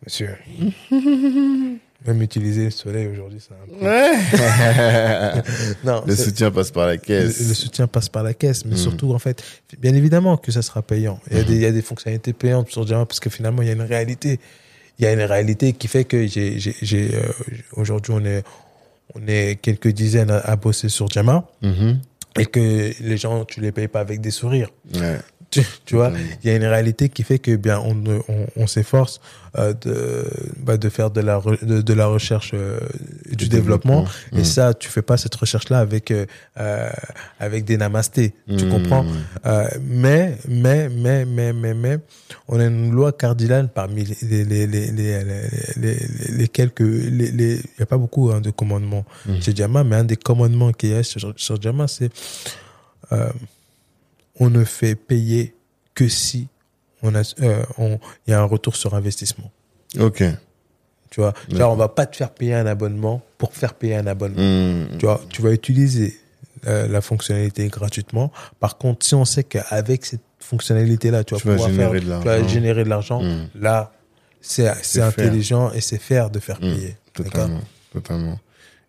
Monsieur. Même utiliser le soleil aujourd'hui, c'est un peu... Ouais. Non, le soutien passe par la caisse. le soutien passe par la caisse, mais Mm. surtout, en fait, bien évidemment que ça sera payant. Il y a, Mm. des, il y a des fonctionnalités payantes sur Java parce que finalement, il y a une réalité. Il y a une réalité qui fait que j'ai, j'ai, j'ai, euh, aujourd'hui, on est, on est quelques dizaines à, à bosser sur Jama Mhm. et que les gens, tu les payes pas avec des sourires. Ouais. Tu, tu vois, il y a une réalité qui fait que bien on on, on s'efforce euh, de bah, de faire de la re- de, de la recherche euh, du Du développement, développement. et Mhm. ça tu fais pas cette recherche là avec euh, euh, avec des namastés tu Mhm. comprends? Euh, mais mais mais mais mais mais on a une loi cardinale parmi les les les les les, les, les- les quelques les les il y a pas beaucoup hein, de commandements Mhm. chez Jama mais un des commandements qu'il y a sur, sur Jama c'est euh, on ne fait payer que si on a, euh, on, il y a un retour sur investissement. Ok. Tu vois, genre on va pas te faire payer un abonnement pour faire payer un abonnement. Mhm. Tu vois, tu vas utiliser euh, la fonctionnalité gratuitement. Par contre, si on sait qu'avec cette fonctionnalité-là, tu vas Tu vas pouvoir générer faire, de tu vas l'argent. générer de l'argent. Mhm. Là, c'est intelligent et c'est faire de faire Mhm. payer. Totalement. Totalement.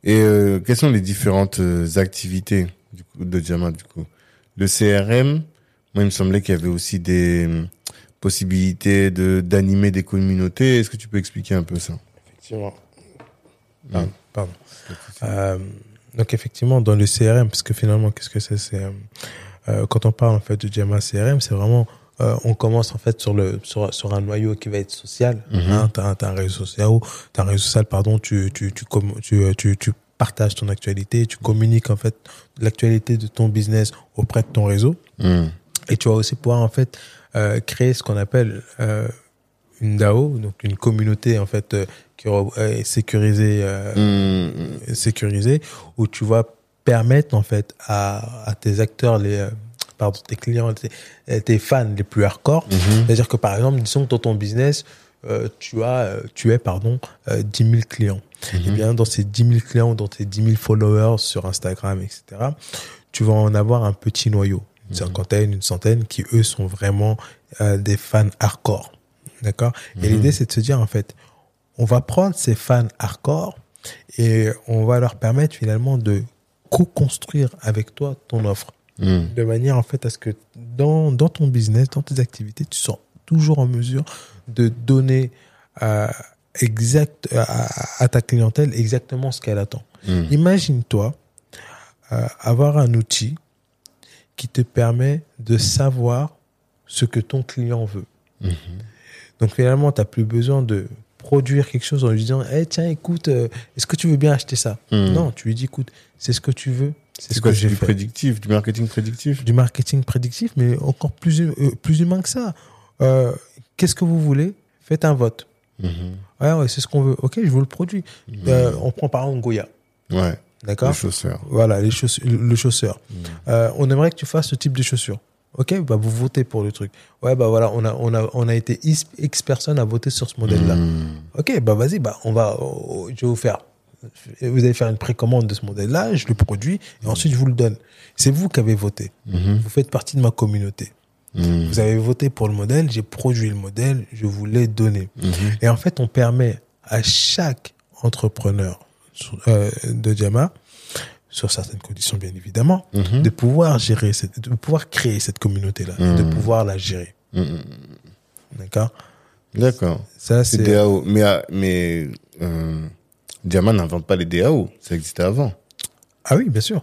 Et euh, quelles sont les différentes euh, activités du coup, de Diamant du coup? Le CRM, moi il me semblait qu'il y avait aussi des euh, possibilités de d'animer des communautés. Est-ce que tu peux expliquer un peu ça? Effectivement. Pardon. pardon. Euh, donc effectivement, dans le CRM, parce que finalement, qu'est-ce que c'est? C'est euh, euh, quand on parle en fait de Jamma CRM, c'est vraiment euh, on commence en fait sur le sur, sur un noyau qui va être social. Hein, t'as, un réseau social, t'as un réseau social, pardon, tu tu tu tu, tu, tu partages ton actualité, tu communiques en fait l'actualité de ton business auprès de ton réseau. Hmm. Et tu vas aussi pouvoir en fait euh, créer ce qu'on appelle euh, une DAO, donc une communauté en fait euh, qui est sécurisée, Hmm. sécurisée, où tu vas permettre en fait à, à tes acteurs, les pardon, tes clients, tes, tes fans les plus hardcore, Mhm. c'est-à-dire que par exemple, disons que dans ton business, tu as, tu es pardon, euh, 10 000 clients. Eh bien, dans ces 10 000 clients, dans tes 10 000 followers sur Instagram, etc., tu vas en avoir un petit noyau, une cinquantaine, une centaine, qui eux sont vraiment euh, des fans hardcore. D'accord? Et l'idée, c'est de se dire, en fait, on va prendre ces fans hardcore et on va leur permettre finalement de co-construire avec toi ton offre. De manière, en fait, à ce que dans, dans ton business, dans tes activités, tu sois toujours en mesure de donner euh, exact, à, à ta clientèle exactement ce qu'elle attend. Hmm. Imagine-toi euh, avoir un outil qui te permet de savoir ce que ton client veut. Mhm. Donc finalement, tu n'as plus besoin de produire quelque chose en lui disant Eh, tiens, écoute, euh, est-ce que tu veux bien acheter ça? Hmm. Non, tu lui dis écoute, c'est ce que tu veux, c'est ce quoi que j'ai du fait. prédictif, du marketing prédictif? Du marketing prédictif, mais encore plus, euh, plus humain que ça. Euh, Qu'est-ce que vous voulez? Faites un vote. Mhm. Ouais, ouais, c'est ce qu'on veut. Ok, je veux le produit. Euh, on prend par exemple Goya. Ouais, D'accord les chausseurs. Voilà, les chaussures, le chausseur. Hmm. Euh, on aimerait que tu fasses ce type de chaussures. Ok, bah vous votez pour le truc. Ouais, bah voilà, on a, on a, on a été X, X personnes à voter sur ce modèle-là. Hmm. Ok, bah vas-y, bah on va, oh, je vais vous faire. Vous allez faire une précommande de ce modèle-là, je le produis et ensuite je vous le donne. C'est vous qui avez voté. Mhm. Vous faites partie de ma communauté. Hmm. Vous avez voté pour le modèle, j'ai produit le modèle, je vous l'ai donné. Mhm. Et en fait, on permet à chaque entrepreneur euh, de Diama, sur certaines conditions bien évidemment, Mhm. de pouvoir gérer, cette, de pouvoir créer cette communauté-là, de pouvoir la gérer. D'accord? D'accord. Ça, C'est. DAO. Mais, ah, mais euh, Diamant n'invente pas les DAO. Ça existait avant. Ah oui, bien sûr.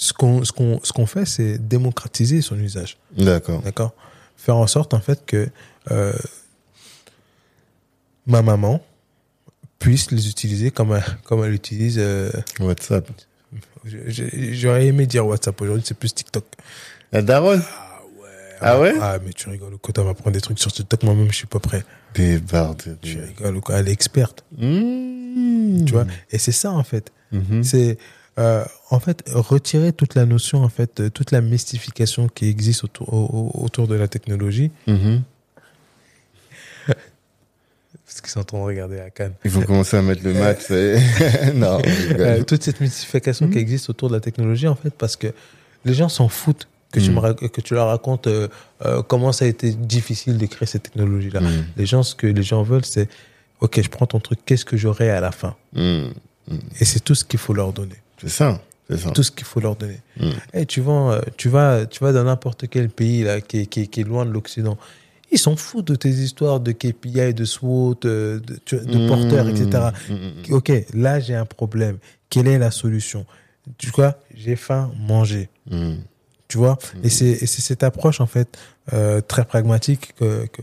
Ce qu'on ce qu'on ce qu'on fait, c'est démocratiser son usage. D'accord. D'accord Faire en sorte, en fait, que euh, ma maman puisse les utiliser comme elle, comme elle utilise. euh, WhatsApp. J'aurais aimé dire WhatsApp aujourd'hui, c'est plus TikTok. La daronne? Ah ouais Ah, mais tu rigoles, quand elle m'apprend des trucs sur TikTok, moi-même, je suis pas prêt. Débarde. Tu rigoles, quoi? Elle est experte, Mmh. tu vois? Et c'est ça, en fait. Mhm. C'est, euh, en fait, retirer toute la notion, en fait, euh, toute la mystification qui existe autour, au- au- autour de la technologie. Mhm. Parce qu'ils sont en train de regarder à Cannes. Il faut commencer à mettre le match. non. Euh, toute cette mystification qui existe autour de la technologie, en fait, parce que les gens s'en foutent que, tu, me rac- que tu leur racontes euh, euh, comment ça a été difficile de créer cette technologie-là. Les gens, ce que les gens veulent, c'est OK, je prends ton truc, qu'est-ce que j'aurai à la fin? Mhm. Et c'est tout ce qu'il faut leur donner. C'est ça. C'est ça. Tout ce qu'il faut leur donner. Mm. Et tu vas, euh, tu vas, tu vas dans n'importe quel pays là, qui, est- qui, est- qui est loin de l'Occident. Ils s'en foutent de tes histoires de KPI, de SWOT, euh, de, tu- de Mm. porteurs, etc. Mhm. Ok, là j'ai un problème. Quelle est la solution? Tu vois, j'ai faim, manger. Tu vois? Et c'est et c'est cette approche en fait euh, très pragmatique que que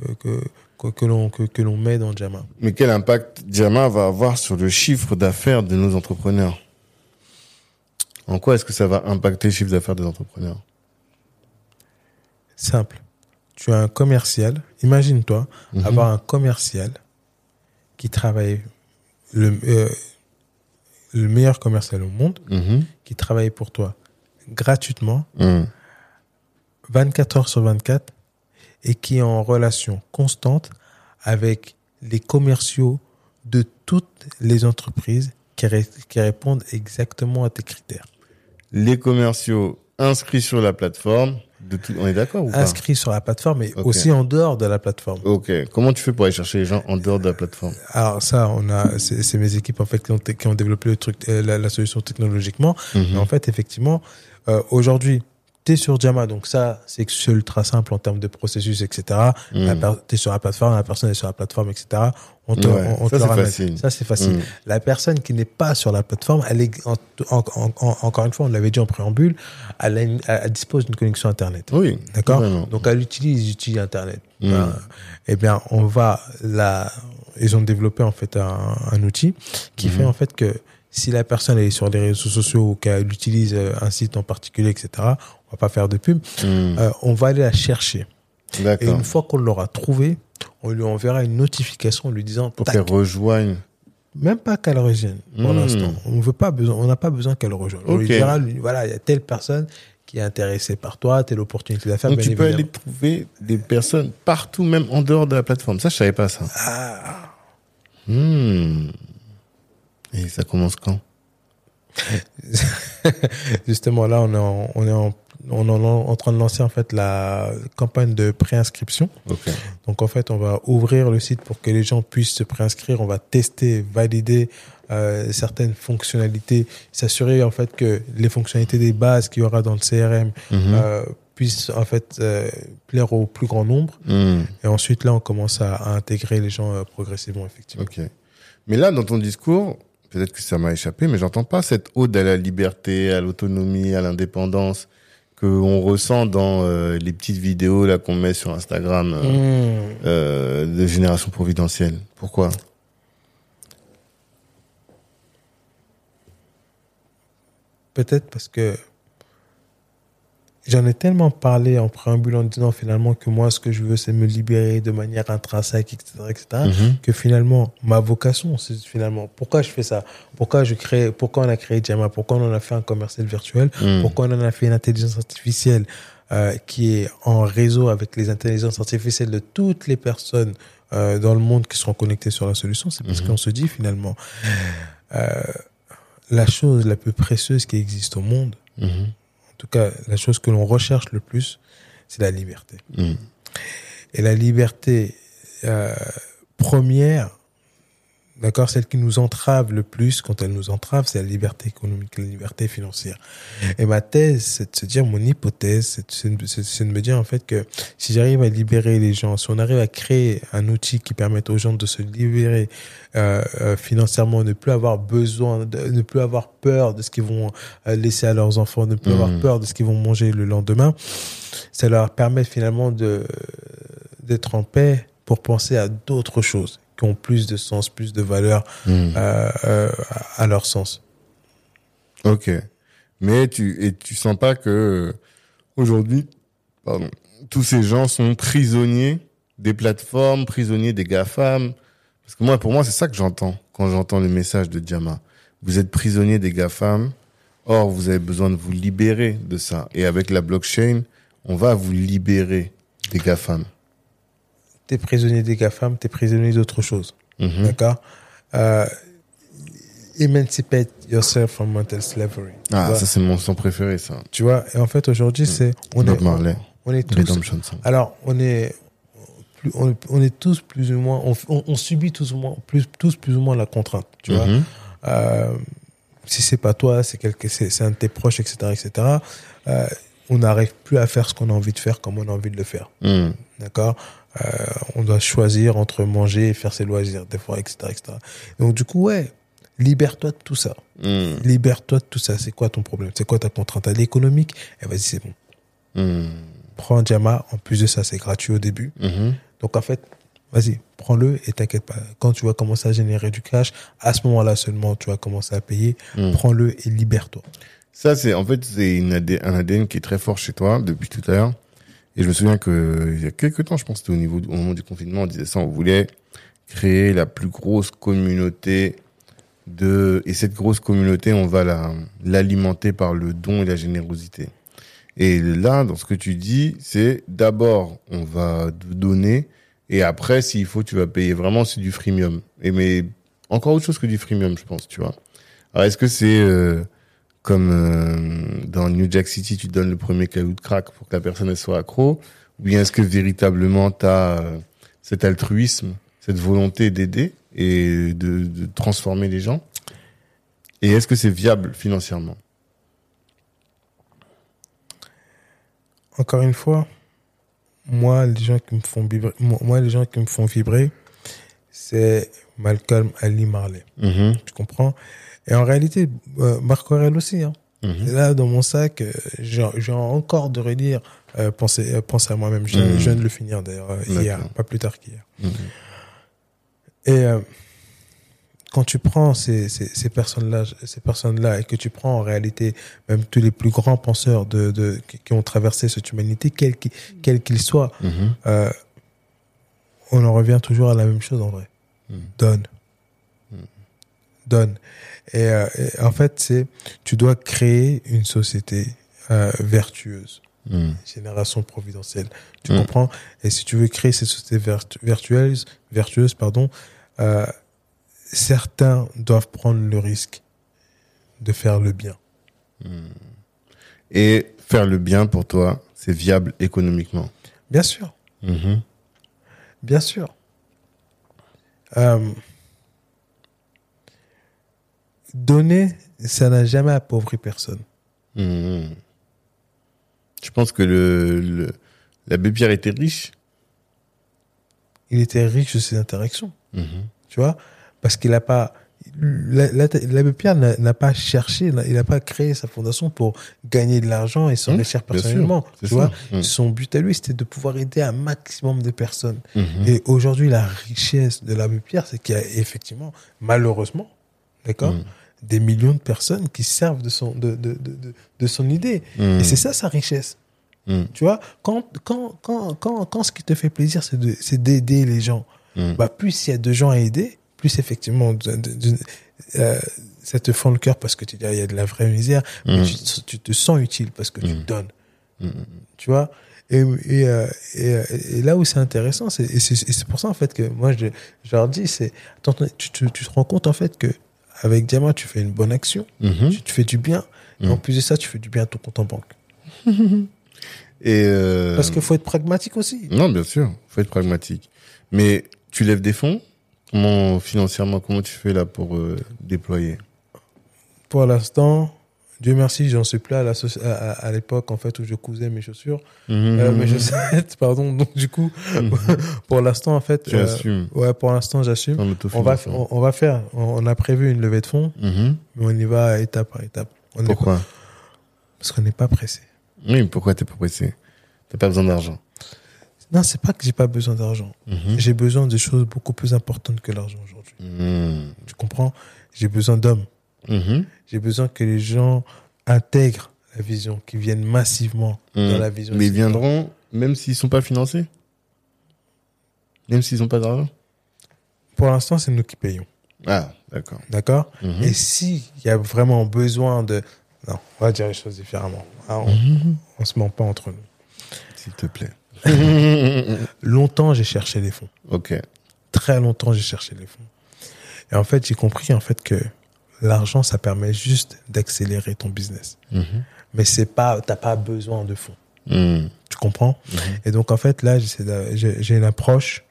que, que, l'on que, que l'on met dans Jama. Mais quel impact Diamant va avoir sur le chiffre d'affaires de nos entrepreneurs? En quoi est-ce que ça va impacter le chiffre d'affaires des entrepreneurs? Simple. Tu as un commercial. Imagine-toi Mhm. avoir un commercial qui travaille le euh, le meilleur commercial au monde, Mhm. qui travaille pour toi gratuitement, Mhm. 24 heures sur 24, et qui est en relation constante avec les commerciaux de toutes les entreprises qui, ré- qui répondent exactement à tes critères. Les commerciaux inscrits sur la plateforme, de tout, on est d'accord ou pas Inscrits sur la plateforme Ok. aussi en dehors de la plateforme. Ok. Comment tu fais pour aller chercher les gens en dehors de la plateforme? Alors ça, on a, c'est mes équipes en fait qui ont, qui ont développé le truc, euh, la, la solution technologiquement. Mhm. Mais en fait, effectivement, euh, aujourd'hui, T'es sur Jama, donc ça, c'est ultra simple en termes de processus, etc. Mm. Per- T'es sur la plateforme, la personne est sur la plateforme, etc. On te, Ouais, on, on ça, te c'est ramène. facile. Ça, c'est facile. Mm. La personne qui n'est pas sur la plateforme, elle est, en- en- en- en- encore une fois, on l'avait dit en préambule, elle, a une- elle dispose d'une connexion Internet. Oui. D'accord? Donc elle utilise, utilise Internet. Mm. Euh, eh bien, on va la. Ils ont développé en fait un, un outil qui Mhm. fait en fait que si la personne est sur les réseaux sociaux ou qu'elle utilise euh, un site en particulier, etc. On va pas faire de pub. Mm. euh, on va aller la chercher. Et une fois qu'on l'aura trouvée, on lui enverra une notification en lui disant Pour qu'elle rejoigne. même pas qu'elle revienne pour Mm. l'instant. On veut pas besoin, on n'a pas besoin qu'elle rejoigne. On lui dira, lui, voilà, il y a telle personne qui est intéressée par toi, telle opportunité d'affaires. Donc tu peux aller trouver des personnes partout, même en dehors de la plateforme. Ça, je savais pas ça. Ah. Hmm. Et ça commence quand? Justement, là, on est en, on est en, on est en, train de lancer en fait la campagne de préinscription. Donc en fait, on va ouvrir le site pour que les gens puissent se préinscrire. On va tester, valider euh, certaines fonctionnalités, s'assurer en fait que les fonctionnalités des bases qu'il y aura dans le CRM Mhm. euh, puissent en fait euh, plaire au plus grand nombre. Hmm. Et ensuite, là, on commence à, à intégrer les gens progressivement, effectivement. Mais là, dans ton discours, peut-être que ça m'a échappé, mais j'entends pas cette ode à la liberté, à l'autonomie, à l'indépendance que on ressent dans euh, les petites vidéos là qu'on met sur Instagram euh, Mmh. euh, de génération providentielle. Pourquoi? Peut-être parce que j'en ai tellement parlé en préambule en disant finalement que moi, ce que je veux, c'est me libérer de manière intrinsèque, etc., etc., Mhm. que finalement, ma vocation, c'est finalement, pourquoi je fais ça? Pourquoi je crée, pourquoi on a créé Jama? Pourquoi on en a fait un commercial virtuel? Hmm. Pourquoi on en a fait une intelligence artificielle euh, qui est en réseau avec les intelligences artificielles de toutes les personnes euh, dans le monde qui seront connectées sur la solution? C'est parce Mhm. qu'on se dit finalement, euh, la chose la plus précieuse qui existe au monde, Mhm. Tout cas la chose que l'on recherche le plus, c'est la liberté. Hmm. Et la liberté euh, première, d'accord, celle qui nous entrave le plus quand elle nous entrave, c'est la liberté économique, la liberté financière. Et ma thèse, c'est de se dire, mon hypothèse, c'est de, me dire en fait que si j'arrive à libérer les gens, si on arrive à créer un outil qui permette aux gens de se libérer euh, euh, financièrement, ne plus avoir besoin, de, ne plus avoir peur de ce qu'ils vont euh, laisser à leurs enfants, ne plus avoir peur de ce qu'ils vont manger le lendemain, ça leur permet finalement de d'être en paix pour penser à d'autres choses qui ont plus de sens, plus de valeur Hmm. euh, euh, à leur sens. Ok. Mais tu et tu sens pas que euh, aujourd'hui, pardon, tous ces gens sont prisonniers des plateformes, prisonniers des GAFAM? Parce que moi, pour moi, c'est ça que j'entends quand j'entends le message de Diama. Vous êtes prisonniers des GAFAM. Or, vous avez besoin de vous libérer de ça. Et avec la blockchain, on va vous libérer des GAFAM. T'es prisonnier des GAFAM, t'es prisonnier d'autre chose. Mhm. D'accord? Euh, Emancipate yourself from mental slavery. Ah, ça, c'est mon son préféré, ça. tu vois? Et en fait, aujourd'hui, c'est... On Bob est, Marley. on est tous... Redemption. Alors, on est... On, on est tous plus ou moins... On, subit tous, ou moins, plus, tous plus ou moins la contrainte, tu vois? Mhm. Euh, si c'est pas toi, c'est un de tes proches, etc., etc. Euh, on n'arrive plus à faire ce qu'on a envie de faire comme on a envie de le faire. Hmm. D'accord? Euh, On doit choisir entre manger et faire ses loisirs, des fois, etc., etc. Donc, du coup, ouais, libère-toi de tout ça. Hmm. Libère-toi de tout ça. C'est quoi ton problème? C'est quoi ta contrainte? Elle est économique? Eh, vas-y, c'est bon. Hmm. Prends Jama. En plus de ça, c'est gratuit au début. Mhm. Donc, en fait, vas-y, prends-le et t'inquiète pas. Quand tu vas commencer à générer du cash, à ce moment-là seulement, tu vas commencer à payer. Hmm. Prends-le et libère-toi. Ça, c'est en fait c'est un ADN qui est très fort chez toi depuis tout à l'heure. Et je me souviens que il y a quelques temps, je pense c'était au niveau au moment du confinement, on disait ça, on voulait créer la plus grosse communauté de et cette grosse communauté, on va la l'alimenter par le don et la générosité. Et là, dans ce que tu dis, c'est d'abord on va donner et après, s'il faut, tu vas payer. Vraiment, c'est du freemium. Et mais encore autre chose que du freemium, je pense, tu vois. Alors, est-ce que c'est euh, comme euh, dans New Jack City, tu donnes le premier caillou de crack pour que la personne elle soit accro Ou bien est-ce que véritablement tu as cet altruisme, cette volonté d'aider et de, de transformer les gens? Et est-ce que c'est viable financièrement? Encore une fois, moi, les gens qui me font vibrer, moi, les gens qui me font vibrer, c'est Malcolm Ali Marley. Mhm. Tu comprends? Et en réalité, euh, Marc Aurèle aussi. Hein. Mhm. Là, dans mon sac, euh, j'ai encore de relire euh, penser, euh, penser à moi-même. Je, Mhm. je viens de le finir d'ailleurs euh, hier, pas plus tard qu'hier. Mhm. Et euh, quand tu prends ces, ces, ces personnes-là, ces personnes-là, et que tu prends en réalité même tous les plus grands penseurs de, de qui, ont traversé cette humanité, quels qu'ils soient, euh, on en revient toujours à la même chose en vrai. Donne. Donne. Et, euh, et en fait, c'est tu dois créer une société euh, vertueuse, Mhm. génération providentielle. Tu Mhm. comprends? Et si tu veux créer cette société vertu- vertueuse, vertueuse, pardon, euh, certains doivent prendre le risque de faire le bien. Et faire le bien pour toi, c'est viable économiquement. Bien sûr. Mhm. Bien sûr. Euh, donner, ça n'a jamais appauvri personne. Mhm. Je pense que le, le l'abbé Pierre était riche. Il était riche de ses interactions, Mhm. tu vois, parce qu'il n'a pas. la- la- L'abbé Pierre n'a pas cherché, il n'a pas créé sa fondation pour gagner de l'argent et s'enrichir Mmh, sûr, personnellement. Tu vois, Mmh. son but à lui, c'était de pouvoir aider un maximum de personnes. Mhm. Et aujourd'hui, la richesse de l'abbé Pierre, c'est qu'il y a effectivement, malheureusement, d'accord, Mhm. Des millions de personnes qui servent de son, de, de, de, de, de son idée. Mhm. Et c'est ça sa richesse. Mhm. Tu vois, quand, quand, quand, quand, quand ce qui te fait plaisir, c'est de- c'est d'aider les gens, Mhm. bah, plus il y a de gens à aider, plus effectivement, de- de- de- euh, ça te fend le cœur parce que tu dis, il y a de la vraie misère, mais tu, tu te sens utile parce que tu donnes. Tu vois? Et, et, euh, et, euh, et là où c'est intéressant, c'est pour ça en fait que moi je, je leur dis, c'est tu, tu, tu te rends compte en fait que avec Diamant tu fais une bonne action, Mhm. tu, fais du bien, et Mhm. en plus de ça tu fais du bien à ton compte en banque. Et euh, Parce qu'il faut être pragmatique aussi. non, bien sûr, faut être pragmatique. Mais tu lèves des fonds? Comment financièrement, comment tu fais là pour euh, déployer? Pour l'instant, Dieu merci, j'en suis plus à l'époque en fait où je cousais mes chaussures, euh, mes chaussettes, pardon. Donc du coup, pour l'instant en fait, Mhm. Tu euh, ouais, pour l'instant j'assume. On va, l'autofinancement. on, on va faire, on, a prévu une levée de fonds, Mhm. mais on y va étape par étape. On est Pourquoi? Parce qu'on n'est pas pressé. Oui, pourquoi t'es pas pressé? T'as pas besoin d'argent. Non, c'est pas que j'ai pas besoin d'argent. Mhm. J'ai besoin de choses beaucoup plus importantes que l'argent aujourd'hui. Mhm. Tu comprends? J'ai besoin d'hommes. Mhm. J'ai besoin que les gens intègrent la vision, qu'ils viennent massivement dans Mhm. la vision. Mais ils viendront même s'ils sont pas financés? Même s'ils ont pas d'argent? Pour l'instant, c'est nous qui payons. Ah, d'accord. D'accord? Mhm. Et s'il y a vraiment besoin de... Non, on va dire les choses différemment. Hein, on, Mhm. on se ment pas entre nous. S'il te plaît. Longtemps, j'ai cherché les fonds. ok. Très longtemps, j'ai cherché les fonds. Et en fait, j'ai compris en fait que l'argent, ça permet juste d'accélérer ton business. Mhm. Mais c'est pas, t'as pas besoin de fonds. Mhm. Tu comprends? Mhm. Et donc en fait là, j'ai une approche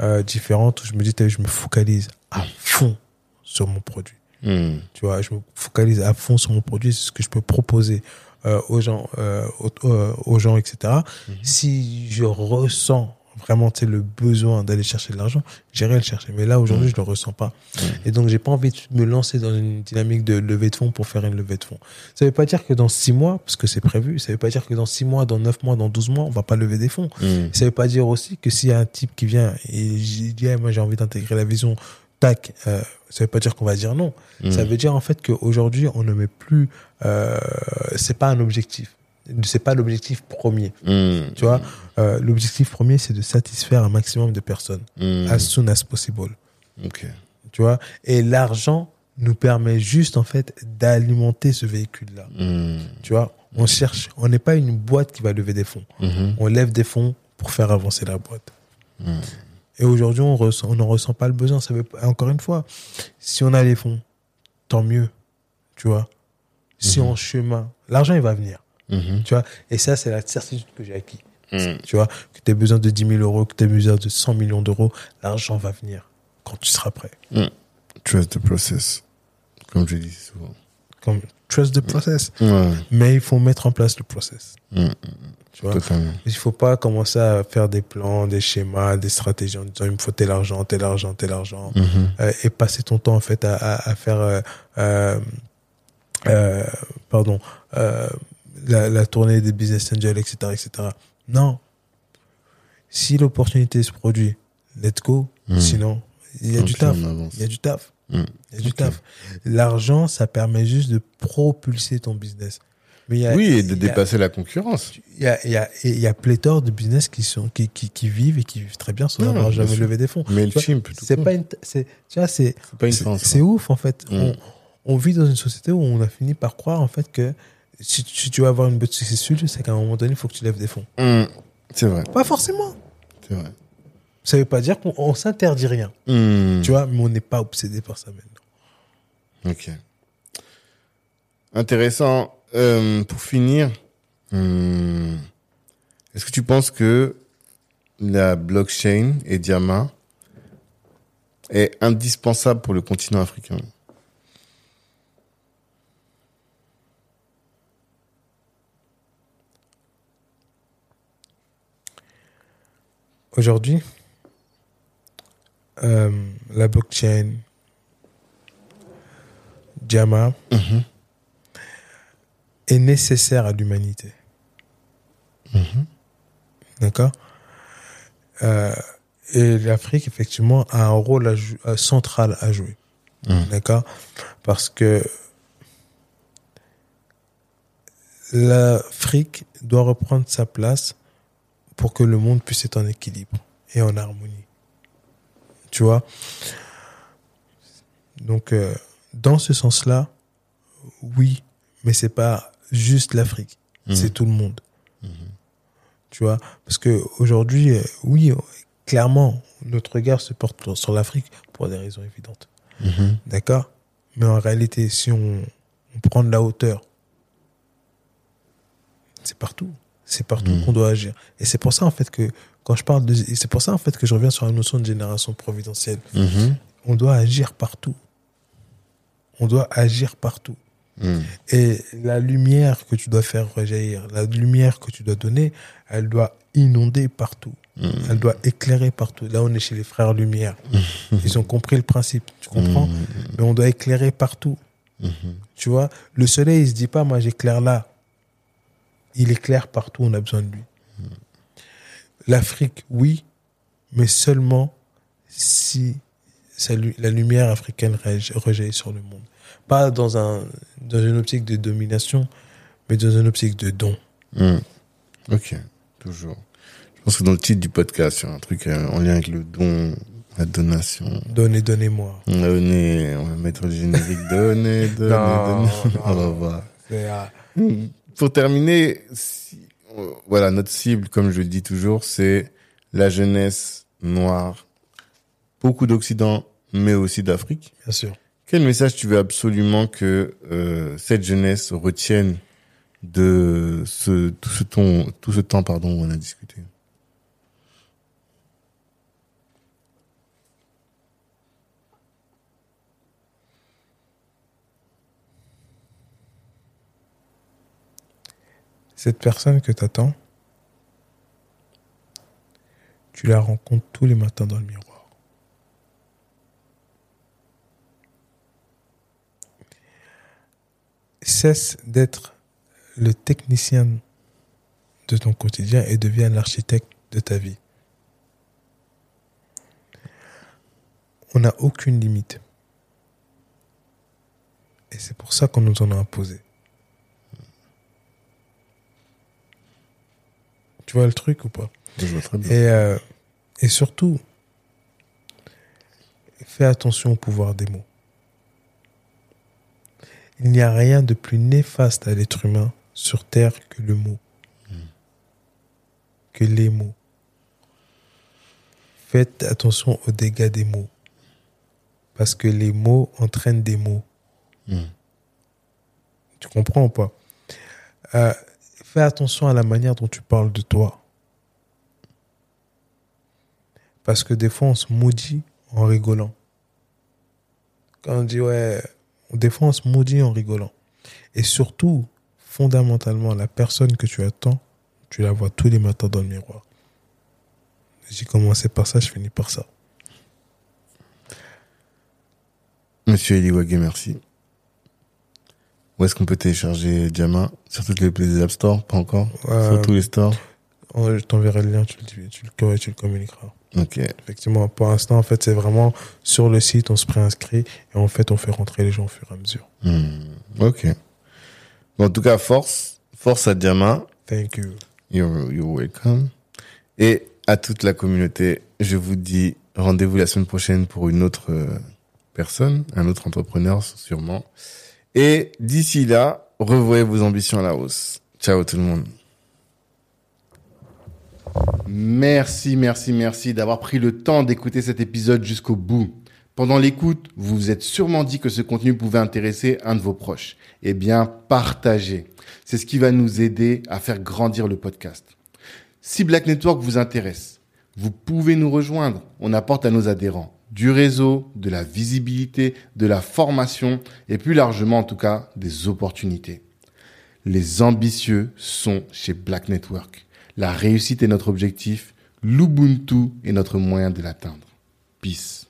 euh, différente où je me dis, je me focalise à fond sur mon produit. Tu vois, je me focalise à fond sur mon produit, c'est ce que je peux proposer euh, aux gens, euh, aux, euh, aux gens, etc. Si je ressens vraiment tu sais, le besoin d'aller chercher de l'argent, j'irai le chercher. Mais là aujourd'hui, je le ressens pas. Et donc j'ai pas envie de me lancer dans une dynamique de levée de fonds pour faire une levée de fonds. Ça veut pas dire que dans six mois, parce que c'est prévu, ça veut pas dire que dans six mois, dans neuf mois, dans 12 mois, on va pas lever des fonds. Mhm. Ça veut pas dire aussi que s'il y a un type qui vient et dit, Eh, moi j'ai envie d'intégrer la vision, tac, euh, ça veut pas dire qu'on va dire non. Mhm. Ça veut dire en fait qu'aujourd'hui on ne met plus, euh, c'est pas un objectif, c'est pas l'objectif premier. Mhm. Tu vois, Euh, l'objectif premier c'est de satisfaire un maximum de personnes Mhm. as soon as possible. Ok. Tu vois, et l'argent nous permet juste en fait d'alimenter ce véhicule-là. Mhm. Tu vois, on cherche, on n'est pas une boîte qui va lever des fonds. Mhm. On lève des fonds pour faire avancer la boîte. Mhm. Et aujourd'hui, on ressent, on n'en ressent pas le besoin. Ça veut, encore une fois, si on a les fonds, tant mieux. Tu vois. Si Mhm. en chemin, l'argent, il va venir. Mhm. Tu vois. Et ça, c'est la certitude que j'ai acquis. Mhm. Tu vois. Que tu as besoin de 10 000 euros, que tu as besoin de 100 millions d'euros, l'argent va venir quand tu seras prêt. Trust the process. Comme je dis souvent. Comme trust the process. Ouais. Mais il faut mettre en place le process. Mm. Tu vois? Totalement. Il faut pas commencer à faire des plans, des schémas, des stratégies en disant il me faut tel argent, tel argent, tel argent. Mhm. Euh, et passer ton temps en fait à, à, à faire euh, euh, euh, pardon euh, la, la tournée des business angels etc etc non si l'opportunité se produit let's go Mhm. sinon il y a du taf avance. il y a du taf il y a du taf l'argent ça permet juste de propulser ton business mais a, Oui, et de a- dépasser la concurrence. il y a, il y a, il y a pléthore de business qui sont qui, qui, qui vivent et qui vivent très bien sans Non, avoir jamais sûr. levé des fonds Mais le Tu c'est pas une c'est tu vois c'est C'est. C'est ouf, en fait. Mm. On, on vit dans une société où on a fini par croire, en fait, que si, si tu veux avoir une bonne successful, c'est qu'à un moment donné, il faut que tu lèves des fonds. Mm. C'est vrai, Pas forcément. c'est vrai. Ça veut pas dire qu'on on s'interdit rien. Mm. Tu vois, mais on n'est pas obsédé par ça maintenant. Ok. Intéressant. Euh, pour finir, hum, est-ce que tu penses que la blockchain et Diama est indispensable pour le continent africain? Aujourd'hui, euh, la blockchain, Jama, Mhm. est nécessaire à l'humanité. D'accord? Euh, Et l'Afrique, effectivement, a un rôle à euh, central à jouer. Mhm. D'accord? Parce que l'Afrique doit reprendre sa place pour que le monde puisse être en équilibre et en harmonie. Tu vois? Donc, euh, dans ce sens-là, oui, mais c'est pas juste l'Afrique, Mhm. c'est tout le monde. Tu vois? Parce que aujourd'hui, euh, oui, euh, clairement, notre regard se porte sur l'Afrique pour des raisons évidentes. Mhm. D'accord? Mais en réalité, si on, on prend de la hauteur, c'est partout. C'est partout Mhm. qu'on doit agir. Et c'est pour ça, en fait, que quand je parle de. C'est pour ça, en fait, que je reviens sur la notion de génération providentielle. Mhm. On doit agir partout. On doit agir partout. Mhm. Et la lumière que tu dois faire rejaillir, la lumière que tu dois donner, elle doit inonder partout. Mhm. Elle doit éclairer partout. Là, on est chez les frères Lumière. Ils ont compris le principe. Tu comprends? Mais on doit éclairer partout. Tu vois? Le soleil, il se dit pas, moi, j'éclaire là. Il éclaire partout, on a besoin de lui. L'Afrique, oui, mais seulement si la lumière africaine rejaillit sur le monde. Pas dans, un, dans une optique de domination, mais dans une optique de don. Mhm. Ok, toujours. Je pense que dans le titre du podcast, il y a un truc euh, en lien avec le don, la donation. Donnez, donnez-moi. Donner- on va mettre le générique. Donnez, donnez, donnez. On va voir. Pour terminer, si- euh, voilà, notre cible, comme je le dis toujours, c'est la jeunesse noire. Beaucoup d'Occident, mais aussi d'Afrique. bien sûr. Quel message tu veux absolument que euh, cette jeunesse retienne de ce, tout ce temps, tout ce temps, pardon, où on a discuté? Cette personne que tu attends, tu la rencontres tous les matins dans le miroir. Cesse d'être le technicien de ton quotidien et deviens l'architecte de ta vie. On n'a aucune limite. Et c'est pour ça qu'on nous en a imposé. Tu vois le truc ou pas Je vois très bien. et, euh, et surtout, fais attention au pouvoir des mots. Il n'y a rien de plus néfaste à l'être humain sur Terre que le mot. Que les mots. Faites attention aux dégâts des mots. Parce que les mots entraînent des mots. Mhm. Tu comprends ou pas? Euh, Fais attention à la manière dont tu parles de toi. Parce que des fois, on se maudit en rigolant. Quand on dit, ouais, des fois, on se maudit en rigolant. Et surtout, fondamentalement, la personne que tu attends, tu la vois tous les matins dans le miroir. J'ai commencé par ça, je finis par ça. Monsieur Eliwage, merci. Où est-ce qu'on peut télécharger Diama Sur toutes les, les App Store Pas encore? Euh, Sur tous les stores? Je t'enverrai le lien, tu le, tu le, tu le communiqueras. Ok. Effectivement, pour l'instant, en fait, c'est vraiment sur le site, on se préinscrit et en fait, on fait rentrer les gens au fur et à mesure. Hmm, Ok. Bon, en tout cas, force. Force à Diama. Thank you. You're, you're welcome. Et à toute la communauté, je vous dis rendez-vous la semaine prochaine pour une autre euh, personne, un autre entrepreneur sûrement. Et d'ici là, revoyez vos ambitions à la hausse. Ciao tout le monde. Merci, merci, merci d'avoir pris le temps d'écouter cet épisode jusqu'au bout. Pendant l'écoute, vous vous êtes sûrement dit que ce contenu pouvait intéresser un de vos proches. Eh bien, partagez. C'est ce qui va nous aider à faire grandir le podcast. Si Black Network vous intéresse, vous pouvez nous rejoindre. On apporte à nos adhérents du réseau, de la visibilité, de la formation et plus largement en tout cas des opportunités. Les ambitieux sont chez Black Network. La réussite est notre objectif, l'Ubuntu est notre moyen de l'atteindre. Peace.